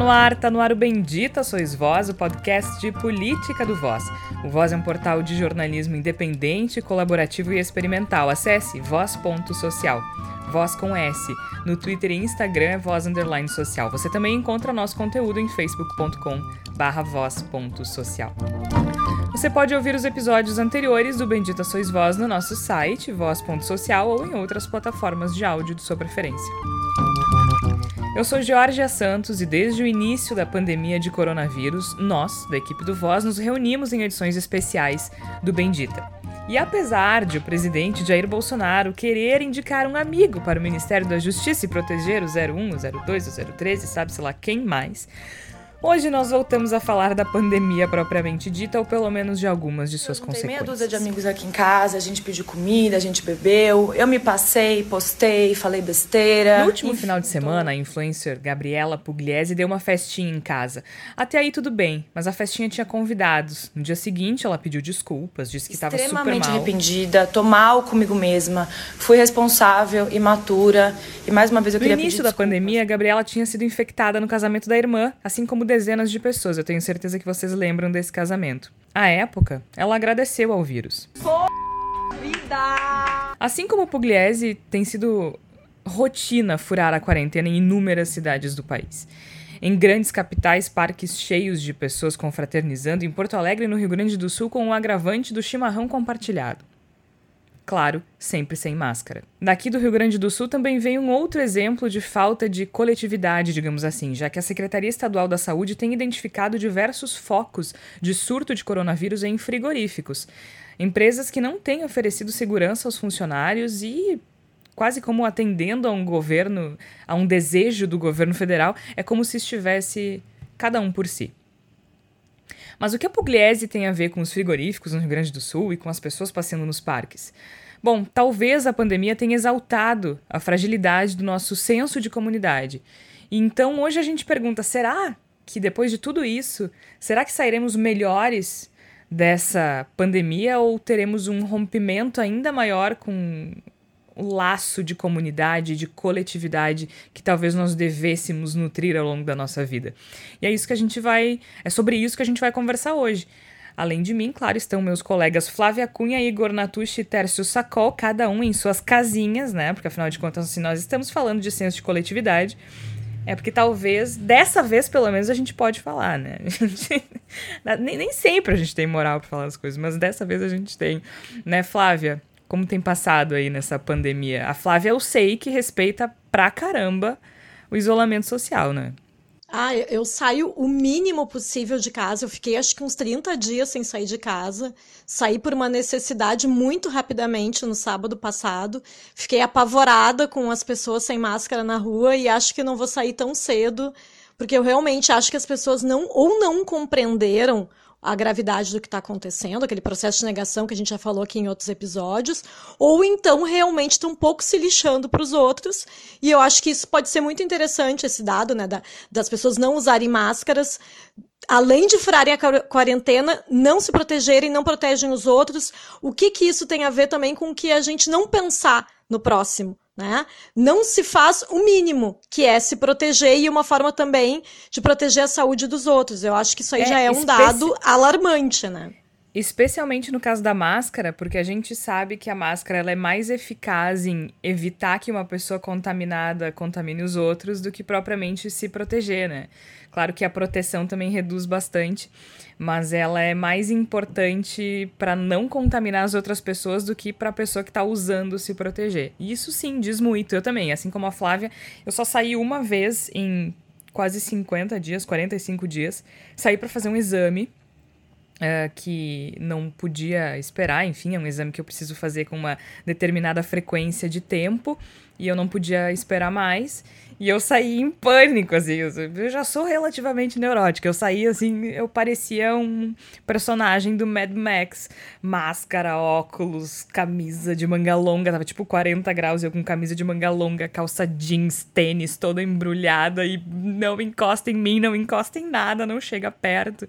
no ar, tá no ar o Bendita Sois Voz, o podcast de política do Voz. O Voz é um portal de jornalismo independente, colaborativo e experimental. Acesse voz.social. Voz com S. No Twitter e Instagram é voz underline social. Você também encontra nosso conteúdo em facebook.com barra voz.social. Você pode ouvir os episódios anteriores do Bendita Sois Voz no nosso site, voz.social, ou em outras plataformas de áudio de sua preferência. Eu sou Georgia Santos e desde o início da pandemia de coronavírus, nós, da equipe do Voz, nos reunimos em edições especiais do Bendita. E apesar de o presidente Jair Bolsonaro querer indicar um amigo para o Ministério da Justiça e proteger o 01, o 02, o 013, sabe-se lá quem mais, Hoje nós voltamos a falar da pandemia propriamente dita, ou pelo menos de algumas de suas eu consequências. meia dúzia de amigos aqui em casa, a gente pediu comida, a gente bebeu, eu me passei, postei, falei besteira. No último Enfim, final de semana, a influencer Gabriela Pugliese deu uma festinha em casa. Até aí tudo bem, mas a festinha tinha convidados. No dia seguinte, ela pediu desculpas, disse que estava super mal. Extremamente arrependida, tô mal comigo mesma, fui responsável, imatura, e mais uma vez eu queria No início da pandemia, a Gabriela tinha sido infectada no casamento da irmã, assim como dezenas de pessoas. Eu tenho certeza que vocês lembram desse casamento. À época, ela agradeceu ao vírus. Vida! Assim como Pugliese, tem sido rotina furar a quarentena em inúmeras cidades do país. Em grandes capitais, parques cheios de pessoas confraternizando, em Porto Alegre, no Rio Grande do Sul, com o agravante do chimarrão compartilhado claro, sempre sem máscara. Daqui do Rio Grande do Sul também vem um outro exemplo de falta de coletividade, digamos assim, já que a Secretaria Estadual da Saúde tem identificado diversos focos de surto de coronavírus em frigoríficos. Empresas que não têm oferecido segurança aos funcionários e quase como atendendo a um governo, a um desejo do governo federal, é como se estivesse cada um por si. Mas o que a Pugliese tem a ver com os frigoríficos no Rio Grande do Sul e com as pessoas passeando nos parques? Bom, talvez a pandemia tenha exaltado a fragilidade do nosso senso de comunidade. Então hoje a gente pergunta: será que depois de tudo isso, será que sairemos melhores dessa pandemia ou teremos um rompimento ainda maior com o laço de comunidade, de coletividade que talvez nós devêssemos nutrir ao longo da nossa vida. E é isso que a gente vai, é sobre isso que a gente vai conversar hoje. Além de mim, claro, estão meus colegas Flávia Cunha, Igor Natucci e Tércio Sacol, cada um em suas casinhas, né? Porque afinal de contas, se nós estamos falando de senso de coletividade, é porque talvez, dessa vez pelo menos, a gente pode falar, né? nem, nem sempre a gente tem moral para falar as coisas, mas dessa vez a gente tem, né, Flávia? como tem passado aí nessa pandemia. A Flávia eu sei que respeita pra caramba o isolamento social, né? Ah, eu saio o mínimo possível de casa. Eu fiquei acho que uns 30 dias sem sair de casa. Saí por uma necessidade muito rapidamente no sábado passado. Fiquei apavorada com as pessoas sem máscara na rua e acho que não vou sair tão cedo, porque eu realmente acho que as pessoas não ou não compreenderam a gravidade do que está acontecendo, aquele processo de negação que a gente já falou aqui em outros episódios, ou então realmente estão um pouco se lixando para os outros. E eu acho que isso pode ser muito interessante, esse dado, né, da, das pessoas não usarem máscaras, além de furarem a quarentena, não se protegerem, não protegem os outros. O que, que isso tem a ver também com que a gente não pensar no próximo? Né? Não se faz o mínimo, que é se proteger e uma forma também de proteger a saúde dos outros. Eu acho que isso aí é, já é um dado alarmante, né? Especialmente no caso da máscara, porque a gente sabe que a máscara ela é mais eficaz em evitar que uma pessoa contaminada contamine os outros do que propriamente se proteger, né? Claro que a proteção também reduz bastante, mas ela é mais importante para não contaminar as outras pessoas do que para a pessoa que está usando se proteger. Isso sim diz muito. Eu também, assim como a Flávia, eu só saí uma vez em quase 50 dias, 45 dias, saí para fazer um exame Uh, que não podia esperar, enfim, é um exame que eu preciso fazer com uma determinada frequência de tempo e eu não podia esperar mais. E eu saí em pânico, assim. Eu já sou relativamente neurótica. Eu saí, assim, eu parecia um personagem do Mad Max. Máscara, óculos, camisa de manga longa. Tava tipo 40 graus eu com camisa de manga longa, calça jeans, tênis, toda embrulhada. E não encosta em mim, não encosta em nada, não chega perto.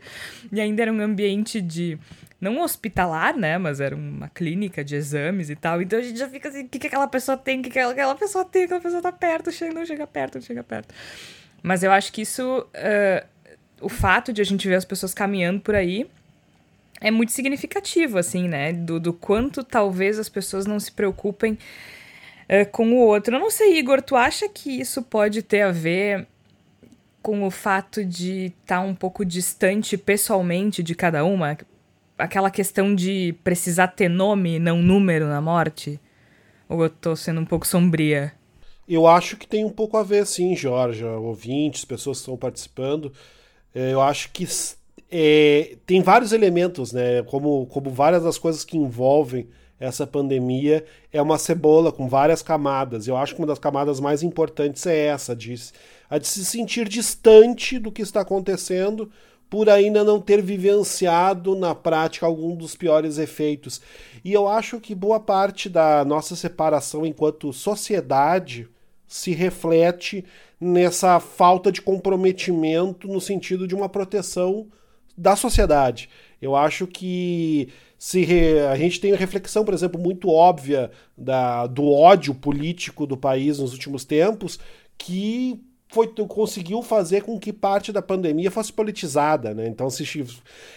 E ainda era um ambiente de não hospitalar, né? Mas era uma clínica de exames e tal. Então a gente já fica assim, o que, que aquela pessoa tem? O que, que aquela pessoa tem? Aquela pessoa tá perto, chega, não chega perto, não chega perto. Mas eu acho que isso, uh, o fato de a gente ver as pessoas caminhando por aí, é muito significativo, assim, né? Do, do quanto talvez as pessoas não se preocupem uh, com o outro. Eu não sei, Igor, tu acha que isso pode ter a ver com o fato de estar tá um pouco distante pessoalmente de cada uma? Aquela questão de precisar ter nome, não número na morte? Ou eu tô sendo um pouco sombria? Eu acho que tem um pouco a ver, sim, Jorge, ouvintes, pessoas que estão participando. É, eu acho que é, tem vários elementos, né? Como, como várias das coisas que envolvem essa pandemia é uma cebola com várias camadas. Eu acho que uma das camadas mais importantes é essa, de, a de se sentir distante do que está acontecendo por ainda não ter vivenciado na prática algum dos piores efeitos. E eu acho que boa parte da nossa separação enquanto sociedade se reflete nessa falta de comprometimento no sentido de uma proteção da sociedade. Eu acho que se re... a gente tem uma reflexão, por exemplo, muito óbvia da... do ódio político do país nos últimos tempos, que foi, conseguiu fazer com que parte da pandemia fosse politizada, né? Então se,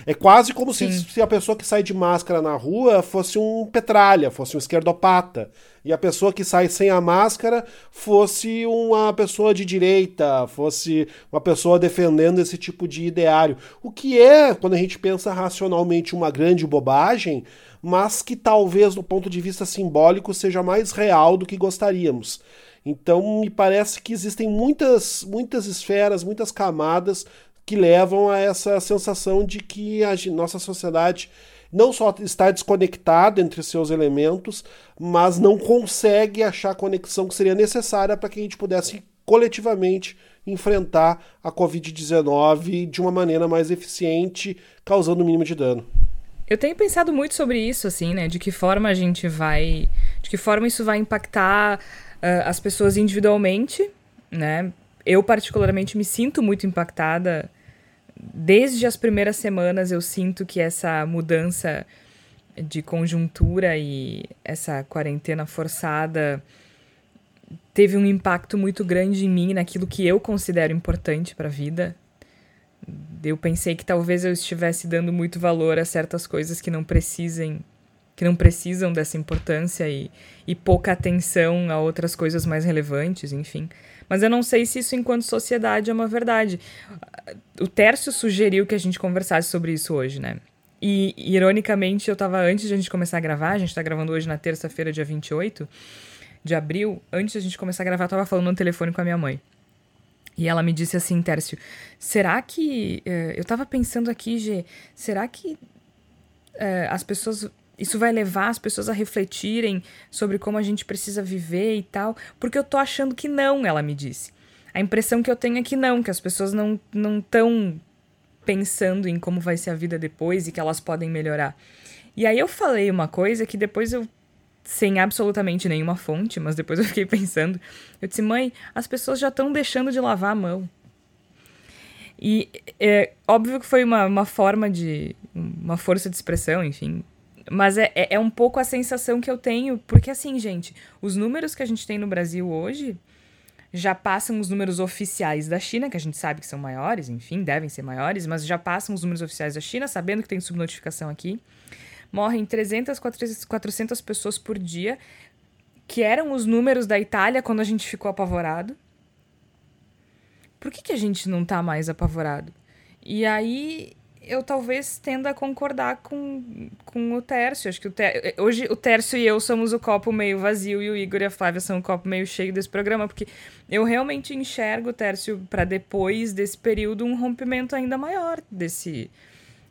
é quase como se, se, a pessoa que sai de máscara na rua fosse um petralha, fosse um esquerdopata, e a pessoa que sai sem a máscara fosse uma pessoa de direita, fosse uma pessoa defendendo esse tipo de ideário. O que é, quando a gente pensa racionalmente, uma grande bobagem, mas que talvez do ponto de vista simbólico seja mais real do que gostaríamos. Então me parece que existem muitas, muitas esferas, muitas camadas que levam a essa sensação de que a nossa sociedade não só está desconectada entre seus elementos, mas não consegue achar a conexão que seria necessária para que a gente pudesse coletivamente enfrentar a Covid-19 de uma maneira mais eficiente, causando o mínimo de dano. Eu tenho pensado muito sobre isso, assim, né? De que forma a gente vai. De que forma isso vai impactar as pessoas individualmente, né? Eu, particularmente, me sinto muito impactada. Desde as primeiras semanas, eu sinto que essa mudança de conjuntura e essa quarentena forçada teve um impacto muito grande em mim, naquilo que eu considero importante para a vida. Eu pensei que talvez eu estivesse dando muito valor a certas coisas que não precisem que não precisam dessa importância e, e pouca atenção a outras coisas mais relevantes, enfim. Mas eu não sei se isso, enquanto sociedade, é uma verdade. O Tércio sugeriu que a gente conversasse sobre isso hoje, né? E, ironicamente, eu estava antes de a gente começar a gravar, a gente está gravando hoje na terça-feira, dia 28 de abril. Antes de a gente começar a gravar, eu estava falando no telefone com a minha mãe. E ela me disse assim, Tércio, será que. Uh, eu estava pensando aqui, Gê, será que uh, as pessoas isso vai levar as pessoas a refletirem sobre como a gente precisa viver e tal, porque eu tô achando que não, ela me disse. A impressão que eu tenho é que não, que as pessoas não não estão pensando em como vai ser a vida depois e que elas podem melhorar. E aí eu falei uma coisa que depois eu sem absolutamente nenhuma fonte, mas depois eu fiquei pensando, eu disse: "Mãe, as pessoas já estão deixando de lavar a mão". E é óbvio que foi uma, uma forma de. uma força de expressão, enfim, mas é, é, é um pouco a sensação que eu tenho, porque assim, gente, os números que a gente tem no Brasil hoje já passam os números oficiais da China, que a gente sabe que são maiores, enfim, devem ser maiores, mas já passam os números oficiais da China, sabendo que tem subnotificação aqui. Morrem 300, 400 pessoas por dia, que eram os números da Itália quando a gente ficou apavorado. Por que, que a gente não tá mais apavorado? E aí eu talvez tenda a concordar com, com o Tércio. Acho que o Tércio, hoje o Tércio e eu somos o copo meio vazio e o Igor e a Flávia são o copo meio cheio desse programa, porque eu realmente enxergo, Tércio, para depois desse período, um rompimento ainda maior desse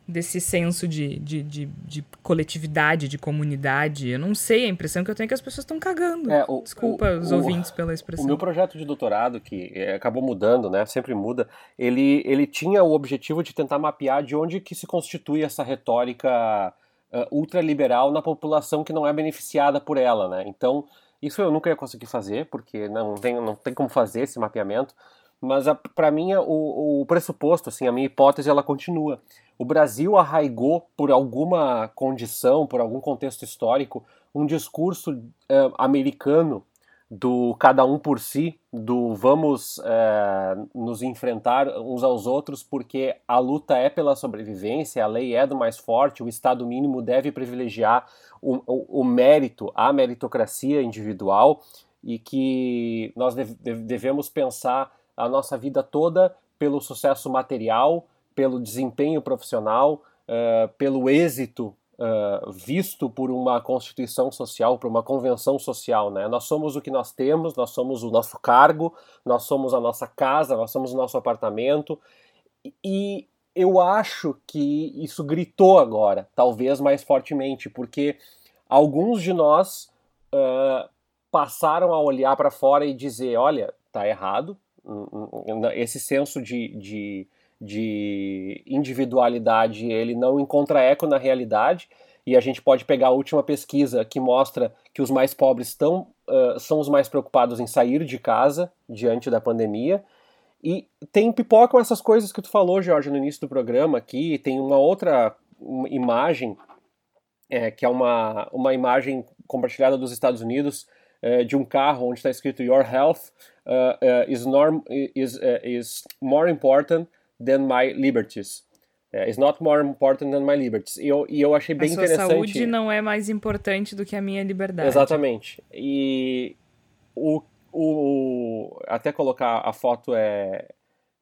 desse senso de, de, de, de, coletividade, de comunidade. Eu não sei, a impressão que eu tenho é que as pessoas estão cagando. É, o, Desculpa o, os o, ouvintes pela expressão. O meu projeto de doutorado, que é, acabou mudando, né, sempre muda, ele, ele tinha o objetivo de tentar mapear de onde que se constitui essa retórica uh, ultraliberal na população que não é beneficiada por ela, né? Então, isso eu nunca ia conseguir fazer, porque não tem, não tem como fazer esse mapeamento, mas para mim o, o pressuposto, assim, a minha hipótese, ela continua. O Brasil arraigou, por alguma condição, por algum contexto histórico, um discurso uh, americano do cada um por si, do vamos é, nos enfrentar uns aos outros, porque a luta é pela sobrevivência, a lei é do mais forte, o Estado mínimo deve privilegiar o, o, o mérito, a meritocracia individual, e que nós devemos pensar a nossa vida toda pelo sucesso material, pelo desempenho profissional, uh, pelo êxito uh, visto por uma constituição social, por uma convenção social. Né? Nós somos o que nós temos, nós somos o nosso cargo, nós somos a nossa casa, nós somos o nosso apartamento. E eu acho que isso gritou agora, talvez mais fortemente, porque alguns de nós uh, passaram a olhar para fora e dizer: olha, tá errado, esse senso de, de de individualidade ele não encontra eco na realidade e a gente pode pegar a última pesquisa que mostra que os mais pobres uh, são os mais preocupados em sair de casa diante da pandemia. E tem pipocam essas coisas que tu falou, Jorge, no início do programa aqui. Tem uma outra imagem, é, que é uma, uma imagem compartilhada dos Estados Unidos, é, de um carro onde está escrito Your health uh, uh, is, norm, is, is more important than my liberties. É, it's not more important than my liberties. E eu, e eu achei bem a sua interessante. saúde não é mais importante do que a minha liberdade. Exatamente. E o, o até colocar a foto é,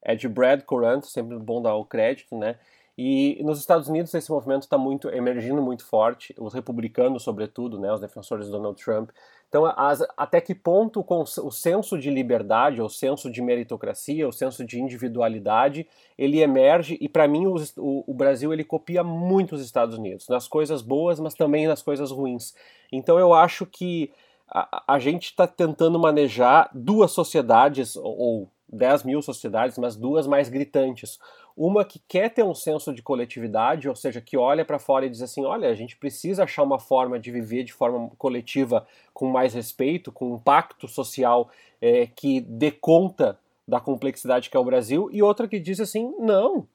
é de Brad Courant, sempre bom dar o crédito, né? E nos Estados Unidos esse movimento está muito emergindo muito forte, os republicanos sobretudo, né, os defensores de Donald Trump. Então, as, até que ponto o, senso de liberdade, o senso de meritocracia, o senso de individualidade, ele emerge e para mim o, o, Brasil ele copia muito os Estados Unidos nas coisas boas, mas também nas coisas ruins. Então, eu acho que a, a gente está tentando manejar duas sociedades ou 10 mil sociedades, mas duas mais gritantes. Uma que quer ter um senso de coletividade, ou seja, que olha para fora e diz assim: olha, a gente precisa achar uma forma de viver de forma coletiva com mais respeito, com um pacto social é, que dê conta da complexidade que é o Brasil, e outra que diz assim: não.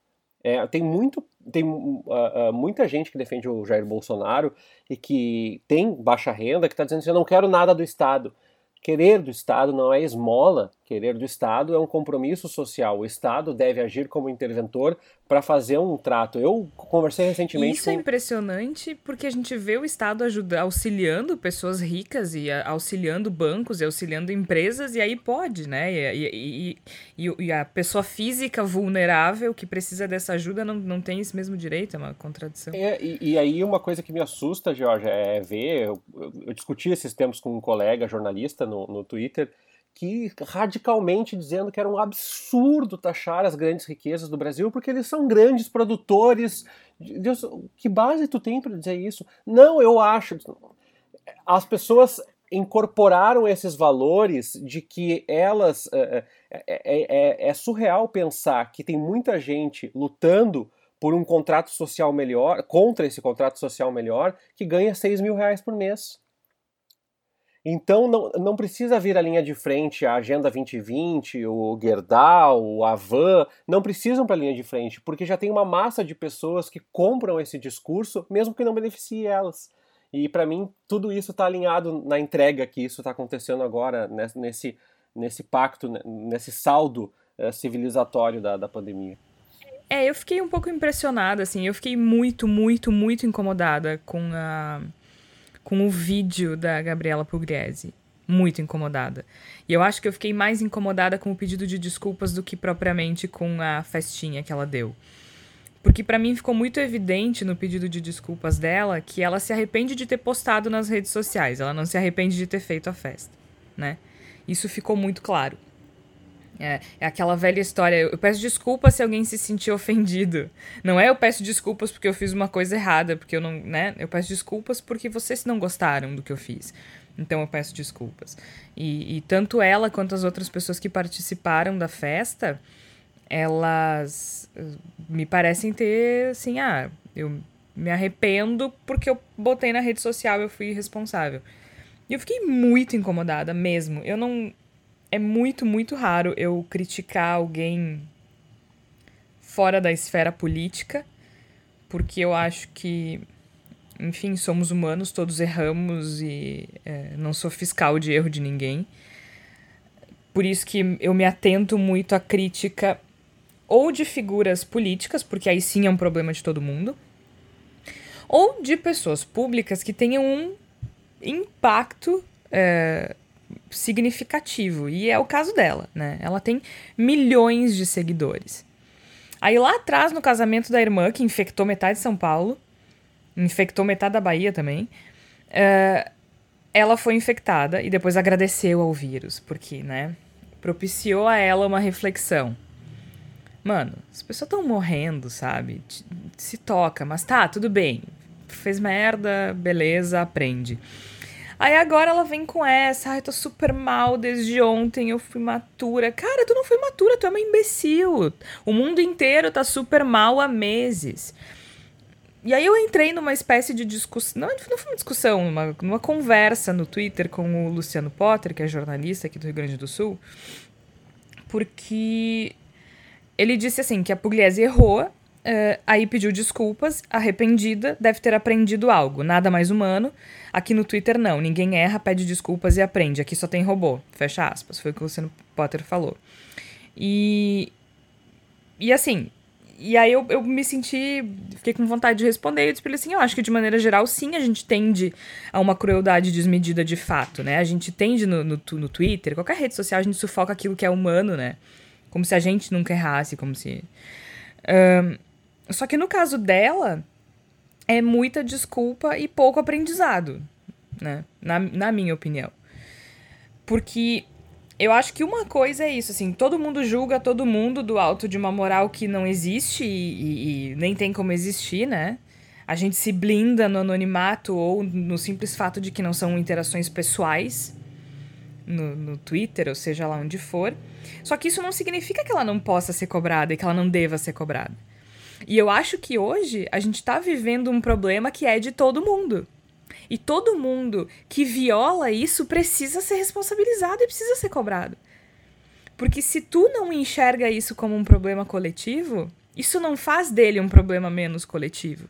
É, tem muito, tem uh, uh, muita gente que defende o Jair Bolsonaro e que tem baixa renda, que está dizendo assim: eu não quero nada do Estado. Querer do Estado não é esmola, querer do Estado é um compromisso social. O Estado deve agir como interventor para fazer um trato. Eu conversei recentemente. Isso é com... é impressionante porque a gente vê o Estado ajuda, auxiliando pessoas ricas e auxiliando bancos e auxiliando empresas, e aí pode, né? E, e, e, e, a pessoa física vulnerável que precisa dessa ajuda não, não tem esse mesmo direito, é uma contradição. É, e, aí uma coisa que me assusta, Georgia, é ver. Eu, eu discuti esses tempos com um colega jornalista no, no Twitter que radicalmente dizendo que era um absurdo taxar as grandes riquezas do Brasil porque eles são grandes produtores. Deus, que base tu tem para dizer isso? Não, eu acho. As pessoas incorporaram esses valores de que elas. É, é, é, é, surreal pensar que tem muita gente lutando por um contrato social melhor, contra esse contrato social melhor, que ganha 6 mil reais por mês. Então não, não precisa vir a linha de frente a Agenda 2020, o Gerdau, o Avan, não precisam para a linha de frente, porque já tem uma massa de pessoas que compram esse discurso, mesmo que não beneficie elas. E para mim tudo isso está alinhado na entrega que isso está acontecendo agora nesse, nesse pacto, nesse saldo uh, civilizatório da, da pandemia. É, eu fiquei um pouco impressionada, assim, eu fiquei muito, muito, muito incomodada com a com o vídeo da Gabriela Pugliese. Muito incomodada. E eu acho que eu fiquei mais incomodada com o pedido de desculpas do que propriamente com a festinha que ela deu. Porque para mim ficou muito evidente no pedido de desculpas dela que ela se arrepende de ter postado nas redes sociais, ela não se arrepende de ter feito a festa, né? Isso ficou muito claro. É, é aquela velha história. Eu peço desculpas se alguém se sentir ofendido. Não é eu peço desculpas porque eu fiz uma coisa errada, porque eu não, né? Eu peço desculpas porque vocês não gostaram do que eu fiz. Então eu peço desculpas. E, e tanto ela quanto as outras pessoas que participaram da festa, elas eh, me parecem ter, assim, ah, eu me arrependo porque eu botei na rede social, eu fui responsável. E eu fiquei muito incomodada mesmo. Eu não é muito, muito raro eu criticar alguém fora da esfera política, porque eu acho que enfim, somos humanos, todos erramos e é, não sou fiscal de erro de ninguém. Por isso que eu me atento muito à crítica ou de figuras políticas, porque aí sim é um problema de todo mundo, ou de pessoas públicas que tenham um impacto é, significativo. E é o caso dela, né? Ela tem milhões de seguidores. Aí lá atrás, no casamento da irmã, que infectou metade de São Paulo, infectou metade da Bahia também, é, ela foi infectada e depois agradeceu ao vírus, porque, né? Propiciou a ela uma reflexão. Mano, as pessoas estão morrendo, sabe? Se toca, mas tá, tudo bem. Fez merda, beleza, aprende. Aí agora ela vem com essa, ai, tô super mal desde ontem, eu fui matura. Cara, tu não foi matura, tu é uma imbecil. O mundo inteiro tá super mal há meses. E aí eu entrei numa espécie de discussão, não, não foi uma discussão, uma, conversa no Twitter com o Luciano Potter, que é jornalista aqui do Rio Grande do Sul, porque ele disse assim que a Pugliese errou Uh, aí pediu desculpas, arrependida, deve ter aprendido algo. Nada mais humano. Aqui no Twitter, não. Ninguém erra, pede desculpas e aprende. Aqui só tem robô. Fecha aspas. Foi o que o Luciano Potter falou. E. E assim. E aí eu, eu me senti. Fiquei com vontade de responder. Eu disse pra ele assim: eu acho que de maneira geral, sim, a gente tende a uma crueldade desmedida de fato, né? A gente tende no, no, no Twitter, qualquer rede social, a gente sufoca aquilo que é humano, né? Como se a gente nunca errasse, como se. Um, só que no caso dela, é muita desculpa e pouco aprendizado, né? Na, na minha opinião. Porque eu acho que uma coisa é isso, assim, todo mundo julga todo mundo do alto de uma moral que não existe e, e, e nem tem como existir, né? A gente se blinda no anonimato ou no simples fato de que não são interações pessoais no, no Twitter, ou seja lá onde for. Só que isso não significa que ela não possa ser cobrada e que ela não deva ser cobrada. E eu acho que hoje a gente está vivendo um problema que é de todo mundo. E todo mundo que viola isso precisa ser responsabilizado e precisa ser cobrado. Porque se tu não enxerga isso como um problema coletivo, isso não faz dele um problema menos coletivo.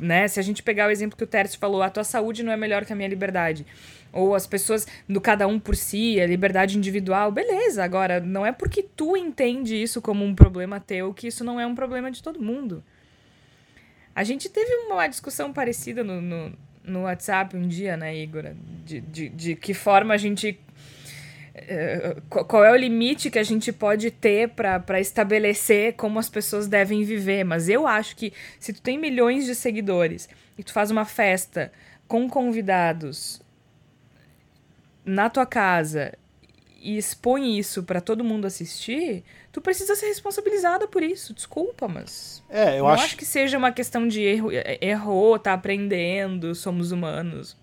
Né? Se a gente pegar o exemplo que o Tércio falou, a tua saúde não é melhor que a minha liberdade ou as pessoas no cada um por si, a liberdade individual, beleza. Agora, não é porque tu entende isso como um problema teu que isso não é um problema de todo mundo. A gente teve uma discussão parecida no, no, no WhatsApp um dia, né, Igor? De, de, de que forma a gente. Uh, qual é o limite que a gente pode ter para estabelecer como as pessoas devem viver? Mas eu acho que se tu tem milhões de seguidores e tu faz uma festa com convidados na tua casa e expõe isso para todo mundo assistir, tu precisa ser responsabilizada por isso. Desculpa, mas. É, eu não acho... acho que seja uma questão de erro, é, errou, tá aprendendo, somos humanos.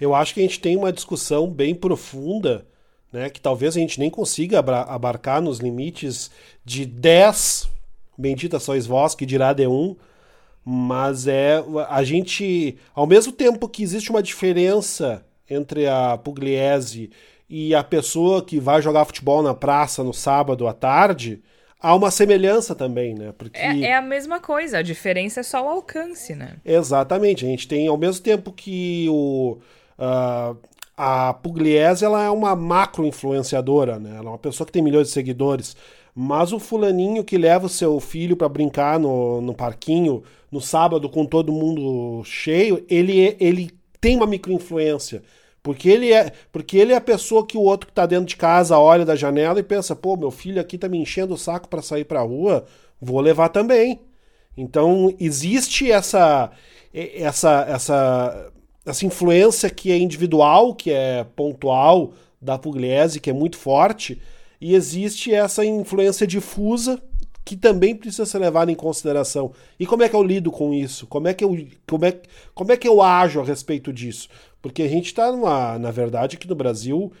Eu acho que a gente tem uma discussão bem profunda, né, que talvez a gente nem consiga abarcar nos limites de 10, bendita sois vós, que dirá de um, mas é a gente, ao mesmo tempo que existe uma diferença entre a Pugliese e a pessoa que vai jogar futebol na praça no sábado à tarde, há uma semelhança também, né? Porque... É, é, a mesma coisa, a diferença é só o alcance, né? Exatamente, a gente tem, ao mesmo tempo que o, uh, a Pugliese ela é uma macro influenciadora, né? Ela é uma pessoa que tem milhões de seguidores, mas o fulaninho que leva o seu filho para brincar no, no parquinho no sábado com todo mundo cheio, ele, ele tem uma microinfluência. Porque ele é, porque ele é a pessoa que o outro que está dentro de casa olha da janela e pensa: pô, meu filho aqui tá me enchendo o saco para sair para rua, vou levar também. Então existe essa essa essa essa influência que é individual, que é pontual da Pugliese, que é muito forte, e existe essa influência difusa que também precisa ser levado em consideração. E como é que eu lido com isso? Como é que eu, como é, como é que eu ajo a respeito disso? Porque a gente está, na verdade, aqui no Brasil,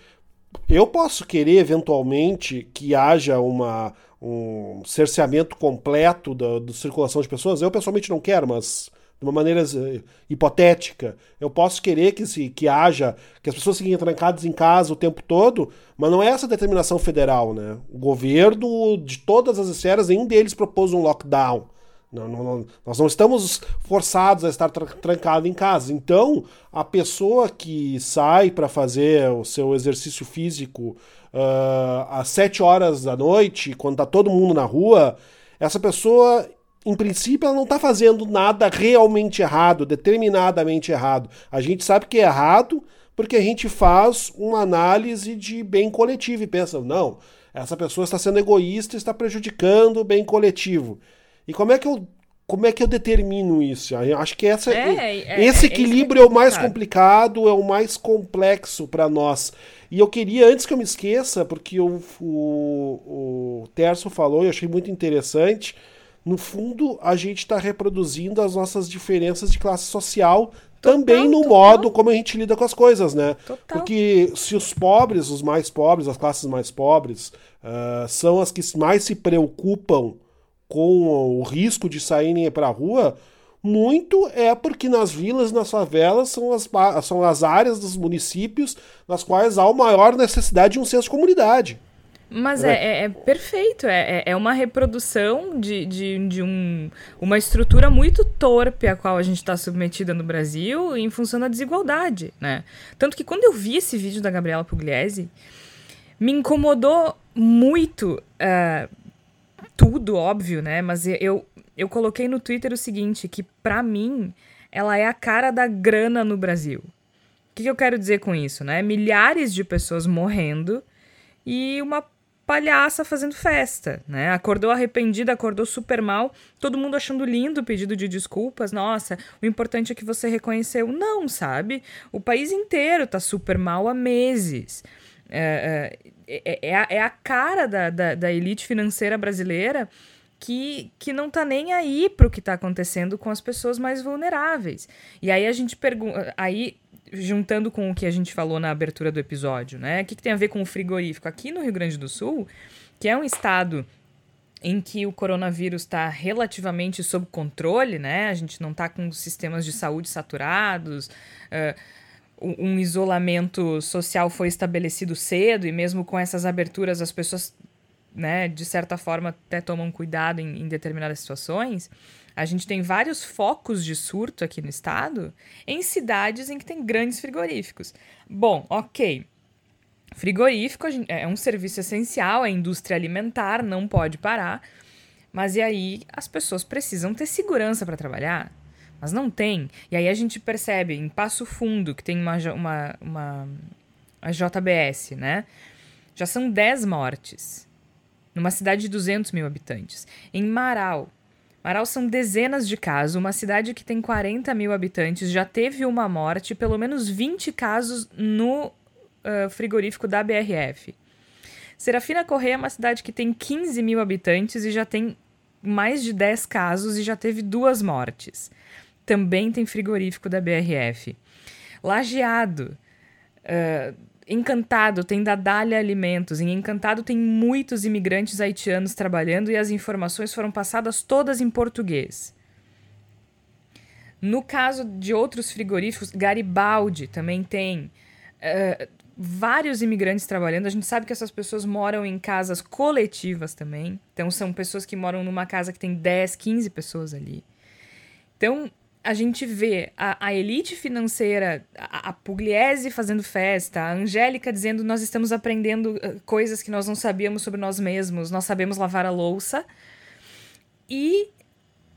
eu posso querer eventualmente que haja uma, um cerceamento completo da, da circulação de pessoas. Eu pessoalmente não quero, mas de uma maneira uh, hipotética. Eu posso querer que, se, que haja, que as pessoas fiquem trancadas em casa o tempo todo, mas não é essa determinação federal, né? O governo, de todas as esferas, nenhum deles propôs um lockdown. Não, não, não, nós não estamos forçados a estar tra trancado em casa. Então, a pessoa que sai para fazer o seu exercício físico uh, às 7 horas da noite, quando está todo mundo na rua, essa pessoa, em princípio, ela não está fazendo nada realmente errado, determinadamente errado. A gente sabe que é errado porque a gente faz uma análise de bem coletivo e pensa, não, essa pessoa está sendo egoísta, está prejudicando o bem coletivo. E como é que eu como é que eu determino isso? Eu acho que essa, é, é, esse é, equilíbrio é, é, o mais complicado, é o mais complexo para nós. E eu queria, antes que eu me esqueça, porque o, o, o Terço falou e eu achei muito interessante, no fundo a gente está reproduzindo as nossas diferenças de classe social total, também no total. modo como a gente lida com as coisas, né? Total. Porque se os pobres, os mais pobres, as classes mais pobres, uh, são as que mais se preocupam com o risco de saírem para a rua, muito é porque nas vilas e nas favelas são as, são as áreas dos municípios nas quais há a maior necessidade de um senso de comunidade. Mas é, é, é perfeito, é, é, é uma reprodução de, de, de um, uma estrutura muito torpe a qual a gente está submetida no Brasil em função da desigualdade, né? Tanto que quando eu vi esse vídeo da Gabriela Pugliese, me incomodou muito uh, tudo, óbvio, né? Mas eu, eu coloquei no Twitter o seguinte, que para mim ela é a cara da grana no Brasil. O que, que eu quero dizer com isso, né? Milhares de pessoas morrendo e uma palhaça fazendo festa, né? Acordou arrependida, acordou super mal, todo mundo achando lindo o pedido de desculpas. Nossa, o importante é que você reconheceu. Não, sabe? O país inteiro tá super mal há meses. É, é, é, é, a, é a cara da, da, da, elite financeira brasileira que, que não tá nem aí pro que tá acontecendo com as pessoas mais vulneráveis. E aí a gente pergunta. Aí, juntando com o que a gente falou na abertura do episódio, né? O que, que tem a ver com o frigorífico? Aqui no Rio Grande do Sul, que é um estado em que o coronavírus está relativamente sob controle, né? A gente não está com sistemas de saúde saturados. Uh, um isolamento social foi estabelecido cedo e mesmo com essas aberturas as pessoas, né, de certa forma até tomam cuidado em, em determinadas situações. A gente tem vários focos de surto aqui no estado em cidades em que tem grandes frigoríficos. Bom, ok. Frigorífico é um serviço essencial, é indústria alimentar, não pode parar. Mas e aí as pessoas precisam ter segurança para trabalhar? mas não tem. E aí a gente percebe em Passo Fundo, que tem uma, uma, uma a JBS, né? Já são 10 mortes numa cidade de 200 mil habitantes. Em Marau, Marau são dezenas de casos. Uma cidade que tem 40 mil habitantes já teve uma morte, pelo menos 20 casos no uh, frigorífico da BRF. Serafina Correia é uma cidade que tem 15 mil habitantes e já tem mais de 10 casos e já teve duas mortes também tem frigorífico da BRF. Lajeado. Uh, Encantado tem da Dália Alimentos. Em Encantado tem muitos imigrantes haitianos trabalhando e as informações foram passadas todas em português. No caso de outros frigoríficos, Garibaldi também tem uh, vários imigrantes trabalhando. A gente sabe que essas pessoas moram em casas coletivas também. Então, são pessoas que moram numa casa que tem 10, 15 pessoas ali. Então, a gente vê a, a elite financeira, a, a, Pugliese fazendo festa, a Angélica dizendo nós estamos aprendendo uh, coisas que nós não sabíamos sobre nós mesmos, nós sabemos lavar a louça. E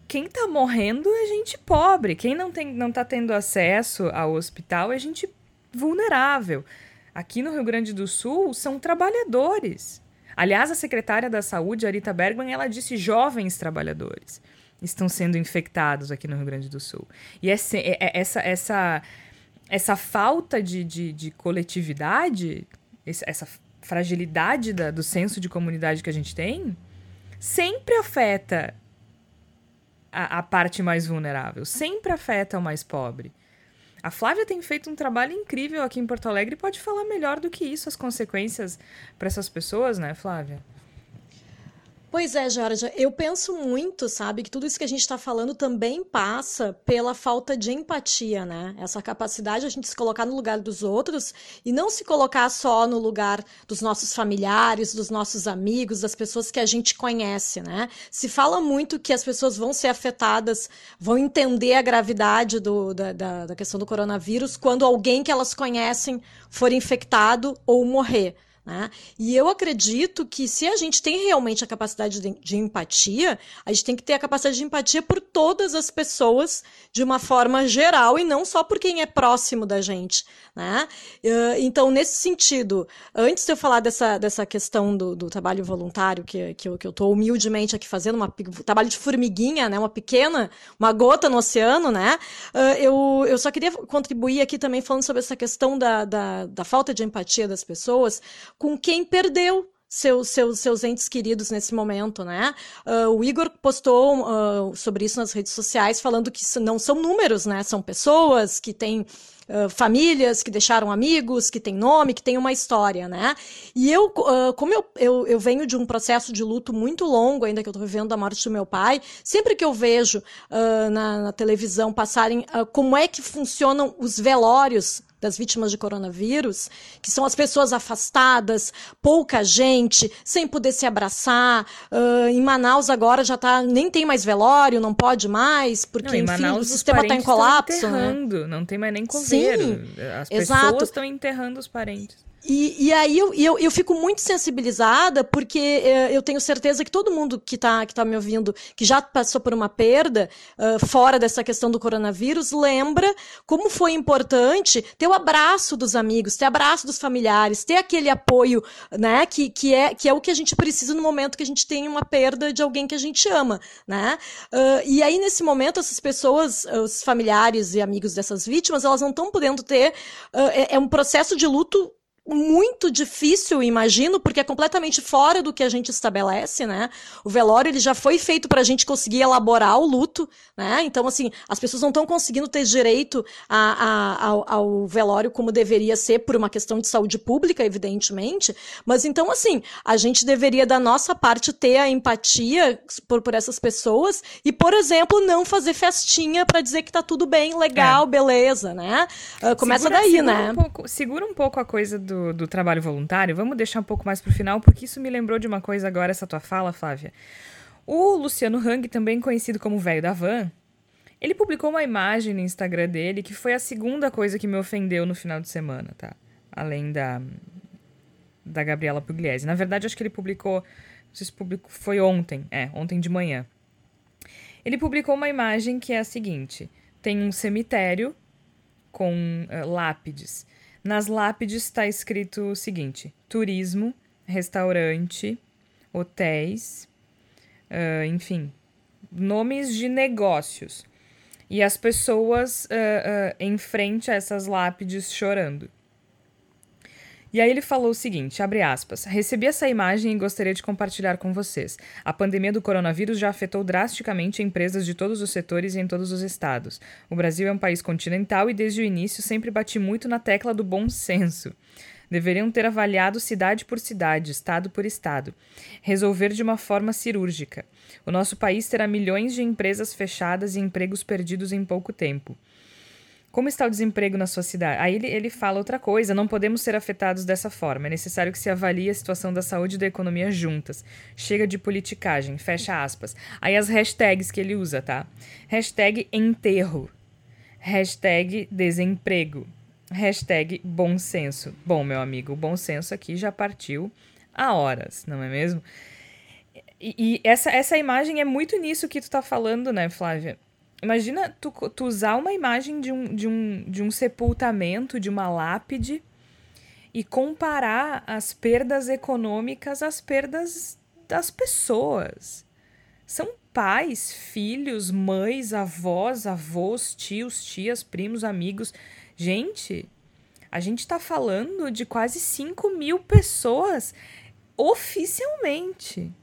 quem tá morrendo é gente pobre, quem não, tem, não tá tendo acesso ao hospital é gente vulnerável. Aqui no Rio Grande do Sul são trabalhadores. Aliás, a secretária da Saúde, Arita Bergman, ela disse jovens trabalhadores estão sendo infectados aqui no Rio Grande do Sul. E essa, é, é, essa, essa, essa falta de, de, de coletividade, essa fragilidade da, do senso de comunidade que a gente tem, sempre afeta a, a parte mais vulnerável, sempre afeta o mais pobre. A Flávia tem feito um trabalho incrível aqui em Porto Alegre e pode falar melhor do que isso, as consequências para essas pessoas, né, Flávia? Pois é, Georgia, eu penso muito, sabe, que tudo isso que a gente está falando também passa pela falta de empatia, né? Essa capacidade de a gente se colocar no lugar dos outros e não se colocar só no lugar dos nossos familiares, dos nossos amigos, das pessoas que a gente conhece, né? Se fala muito que as pessoas vão ser afetadas, vão entender a gravidade do, da, da, da questão do coronavírus quando alguém que elas conhecem for infectado ou morrer. Né? E eu acredito que se a gente tem realmente a capacidade de, de, empatia, a gente tem que ter a capacidade de empatia por todas as pessoas de uma forma geral e não só por quem é próximo da gente. Né? Então, nesse sentido, antes de eu falar dessa, dessa questão do, do trabalho voluntário, que, que, eu, que eu humildemente aqui fazendo, um trabalho de formiguinha, né? uma pequena, uma gota no oceano, né? eu, eu só queria contribuir aqui também falando sobre essa questão da, da, da falta de empatia das pessoas com quem perdeu seus, seus, seus entes queridos nesse momento, né? Uh, o Igor postou uh, sobre isso nas redes sociais, falando que não são números, né? São pessoas que têm uh, famílias, que deixaram amigos, que têm nome, que têm uma história, né? E eu, como eu, eu, eu, venho de um processo de luto muito longo, ainda que eu estou vivendo a morte do meu pai, sempre que eu vejo na, na, televisão passarem como é que funcionam os velórios das vítimas de coronavírus, que são as pessoas afastadas, pouca gente, sem poder se abraçar. Uh, em Manaus agora já tá, nem tem mais velório, não pode mais, porque não, enfim, Manaus, o sistema está em colapso. Né? Não tem mais nem coveiro. Sim, As pessoas estão enterrando os parentes. E, e aí eu, eu, eu, fico muito sensibilizada, porque eh, eu tenho certeza que todo mundo que está que tá me ouvindo, que já passou por uma perda, uh, fora dessa questão do coronavírus, lembra como foi importante ter o abraço dos amigos, ter o abraço dos familiares, ter aquele apoio, né, que, que, é, que é o que a gente precisa no momento que a gente tem uma perda de alguém que a gente ama, né? Uh, e aí, nesse momento, essas pessoas, os familiares e amigos dessas vítimas, elas não estão podendo ter. Uh, é, é um processo de luto muito difícil, imagino, porque é completamente fora do que a gente estabelece, né? O velório ele já foi feito para a gente conseguir elaborar o luto, né? Então, assim, as pessoas não estão conseguindo ter direito a, a, ao, ao, velório como deveria ser por uma questão de saúde pública, evidentemente. Mas então, assim, a gente deveria da nossa parte ter a empatia por, por essas pessoas e, por exemplo, não fazer festinha para dizer que tá tudo bem, legal, é. beleza, né? Uh, começa segura, daí, segura né? Um pouco, segura um pouco a coisa do do, trabalho voluntário, vamos deixar um pouco mais para o final, porque isso me lembrou de uma coisa agora, essa tua fala, Flávia. O Luciano Hang, também conhecido como Velho da Van, ele publicou uma imagem no Instagram dele que foi a segunda coisa que me ofendeu no final de semana, tá? Além da, da Gabriela Pugliese. Na verdade, acho que ele publicou. Não sei se publicou, foi ontem, é, ontem de manhã. Ele publicou uma imagem que é a seguinte: tem um cemitério com uh, lápides. Nas lápides está escrito o seguinte: turismo, restaurante, hotéis, uh, enfim, nomes de negócios. E as pessoas uh, uh, em frente a essas lápides chorando. E aí ele falou o seguinte, abre aspas, recebi essa imagem e gostaria de compartilhar com vocês. A pandemia do coronavírus já afetou drasticamente empresas de todos os setores e em todos os estados. O Brasil é um país continental e desde o início sempre bati muito na tecla do bom senso. Deveriam ter avaliado cidade por cidade, estado por estado. Resolver de uma forma cirúrgica. O nosso país terá milhões de empresas fechadas e empregos perdidos em pouco tempo. Como está o desemprego na sua cidade? Aí ele, ele fala outra coisa: não podemos ser afetados dessa forma. É necessário que se avalie a situação da saúde e da economia juntas. Chega de politicagem, fecha aspas. Aí as hashtags que ele usa, tá? Hashtag enterro. Hashtag desemprego. Hashtag bom senso. Bom, meu amigo, o bom senso aqui já partiu há horas, não é mesmo? E, e essa, essa imagem é muito nisso que tu tá falando, né, Flávia? Imagina tu, tu usar uma imagem de um, de, um, de um sepultamento, de uma lápide, e comparar as perdas econômicas às perdas das pessoas. São pais, filhos, mães, avós, avós, tios, tias, primos, amigos. Gente, a gente está falando de quase 5 mil pessoas oficialmente.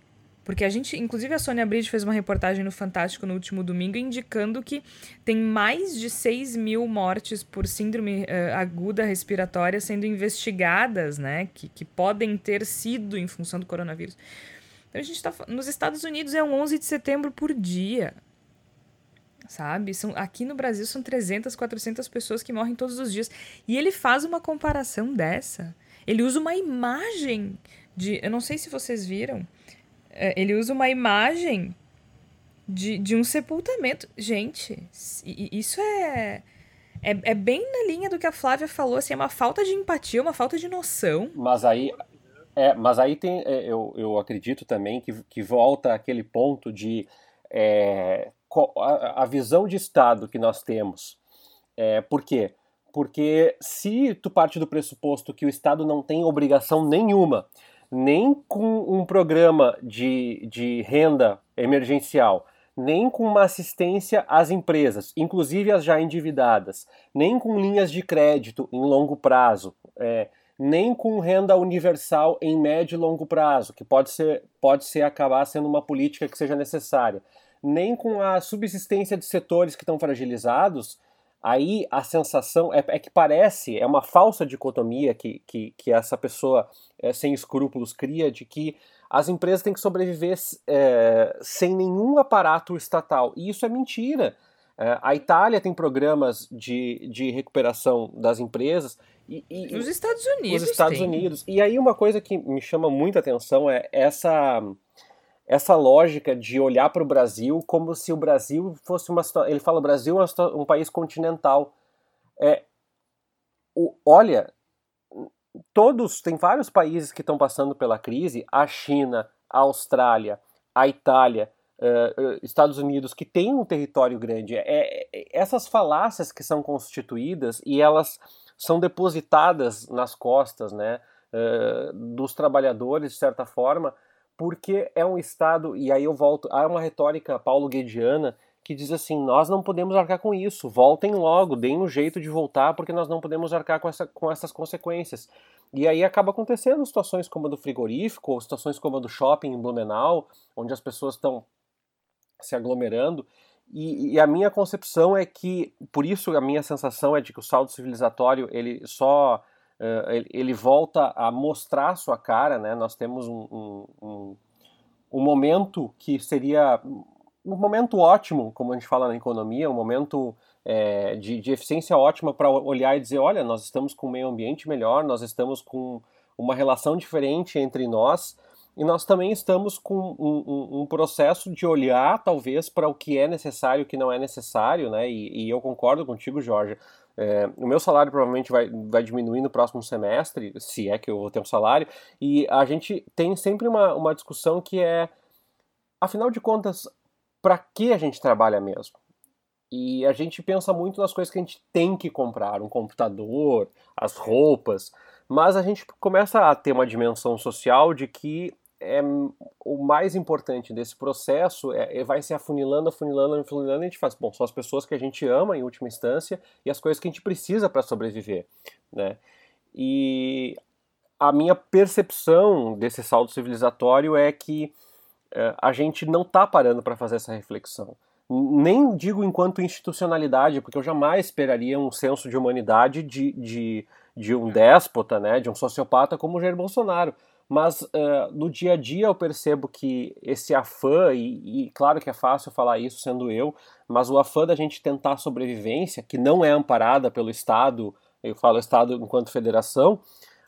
Porque a gente, inclusive a Sônia Bride fez uma reportagem no Fantástico no último domingo indicando que tem mais de 6 mil mortes por síndrome uh, aguda respiratória sendo investigadas, né? Que, que podem ter sido em função do coronavírus. Então a gente tá nos Estados Unidos é um 11 de setembro por dia. Sabe? São, aqui no Brasil são 300, 400 pessoas que morrem todos os dias. E ele faz uma comparação dessa. Ele usa uma imagem de. Eu não sei se vocês viram. É, ele usa uma imagem de, de um sepultamento. Gente, isso é, é. É bem na linha do que a Flávia falou, assim, é uma falta de empatia, uma falta de noção. Mas aí, é, mas aí tem, é, eu, eu acredito também que, que volta aquele ponto de é, a, visão de Estado que nós temos. É, por quê? Porque se tu parte do pressuposto que o Estado não tem obrigação nenhuma, nem com um programa de, de renda emergencial, nem com uma assistência às empresas, inclusive as já endividadas, nem com linhas de crédito em longo prazo, é, nem com renda universal em médio e longo prazo, que pode ser, pode ser acabar sendo uma política que seja necessária, nem com a subsistência de setores que estão fragilizados, aí a sensação é, é, que parece, é uma falsa dicotomia que, que, que essa pessoa é, sem escrúpulos cria de que as empresas têm que sobreviver é, sem nenhum aparato estatal. E isso é mentira. É, a Itália tem programas de, de recuperação das empresas. E, e, os Estados Unidos. Os Estados tem. Unidos. E aí uma coisa que me chama muita atenção é essa essa lógica de olhar para o Brasil como se o Brasil fosse uma ele fala o Brasil é um país continental. É o, olha todos tem vários países que estão passando pela crise a China a Austrália a Itália uh, Estados Unidos que tem um território grande. É, é, essas falácias que são constituídas e elas são depositadas nas costas né uh, dos trabalhadores de certa forma porque é um Estado, e aí eu volto, há uma retórica paulo-guediana que diz assim: nós não podemos arcar com isso, voltem logo, deem um jeito de voltar, porque nós não podemos arcar com, essa, com essas consequências. E aí acaba acontecendo situações como a do frigorífico, ou situações como a do shopping em Blumenau, onde as pessoas estão se aglomerando. E, e, a minha concepção é que, por isso a minha sensação é de que o saldo civilizatório ele só ele, volta a mostrar sua cara, né? Nós temos um, um, um, um momento que seria um momento ótimo, como a gente fala na economia, um momento é, de, de, eficiência ótima para olhar e dizer, olha, nós estamos com um meio ambiente melhor, nós estamos com uma relação diferente entre nós, e nós também estamos com um, um, um processo de olhar, talvez, para o que é necessário e o que não é necessário, né? E, e eu concordo contigo, Jorge. É, o meu salário provavelmente vai, vai diminuir no próximo semestre, se é que eu vou ter um salário, e a gente tem sempre uma, uma discussão que é, afinal de contas, para que a gente trabalha mesmo? E a gente pensa muito nas coisas que a gente tem que comprar, um computador, as roupas, mas a gente começa a ter uma dimensão social de que é o mais importante desse processo é, é, vai se afunilando, afunilando, afunilando, e a gente faz, bom, são as pessoas que a gente ama em última instância e as coisas que a gente precisa para sobreviver, né? E a minha percepção desse saldo civilizatório é que é, a gente não está parando para fazer essa reflexão. Nem digo enquanto institucionalidade, porque eu jamais esperaria um senso de humanidade de, de, de um déspota, né, de um sociopata como o Jair Bolsonaro mas uh, no dia a dia eu percebo que esse afã, e, e, claro que é fácil falar isso sendo eu, mas o afã da gente tentar sobrevivência, que não é amparada pelo Estado, eu falo Estado enquanto federação,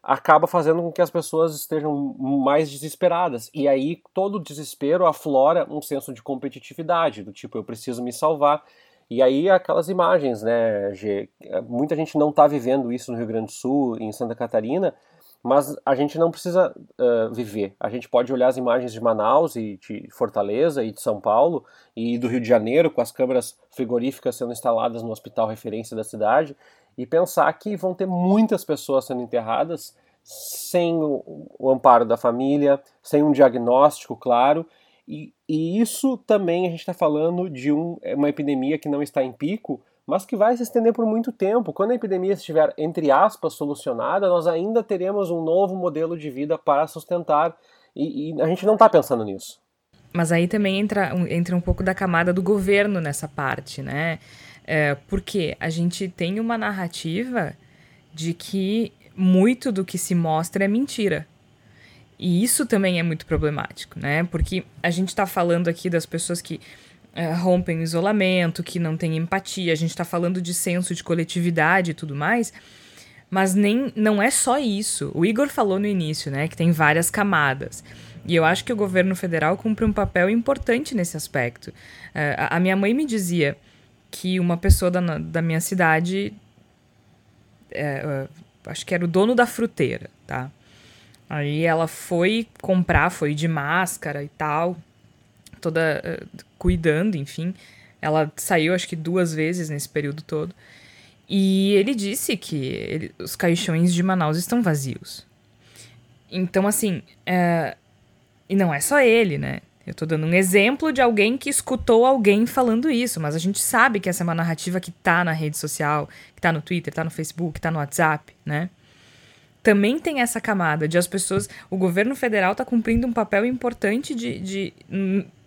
acaba fazendo com que as pessoas estejam mais desesperadas. E aí todo desespero aflora um senso de competitividade, do tipo, eu preciso me salvar. E aí aquelas imagens, né, G, muita gente não está vivendo isso no Rio Grande do Sul, em Santa Catarina, mas a gente não precisa uh, viver. A gente pode olhar as imagens de Manaus e de Fortaleza e de São Paulo e do Rio de Janeiro, com as câmeras frigoríficas sendo instaladas no hospital referência da cidade, e pensar que vão ter muitas pessoas sendo enterradas sem o, o amparo da família, sem um diagnóstico claro. E, e isso também a gente está falando de um, é uma epidemia que não está em pico, mas que vai se estender por muito tempo. Quando a epidemia estiver, entre aspas, solucionada, nós ainda teremos um novo modelo de vida para sustentar. E, e a gente não está pensando nisso. Mas aí também entra, entra um pouco da camada do governo nessa parte, né? É, porque a gente tem uma narrativa de que muito do que se mostra é mentira. E isso também é muito problemático, né? Porque a gente está falando aqui das pessoas que uh, rompem o isolamento, que não têm empatia, a gente está falando de senso de coletividade e tudo mais, mas nem não é só isso. O Igor falou no início, né, que tem várias camadas. E eu acho que o governo federal cumpre um papel importante nesse aspecto. Uh, a minha mãe me dizia que uma pessoa da, da minha cidade, uh, acho que era o dono da fruteira, tá? Aí ela foi comprar, foi de máscara e tal, toda uh, cuidando, enfim. Ela saiu, acho que duas vezes nesse período todo. E ele disse que ele, os caixões de Manaus estão vazios. Então, assim, uh, e não é só ele, né? Eu tô dando um exemplo de alguém que escutou alguém falando isso, mas a gente sabe que essa é uma narrativa que tá na rede social, que tá no Twitter, tá no Facebook, tá no WhatsApp, né? também tem essa camada de as pessoas. O governo federal está cumprindo um papel importante de, de,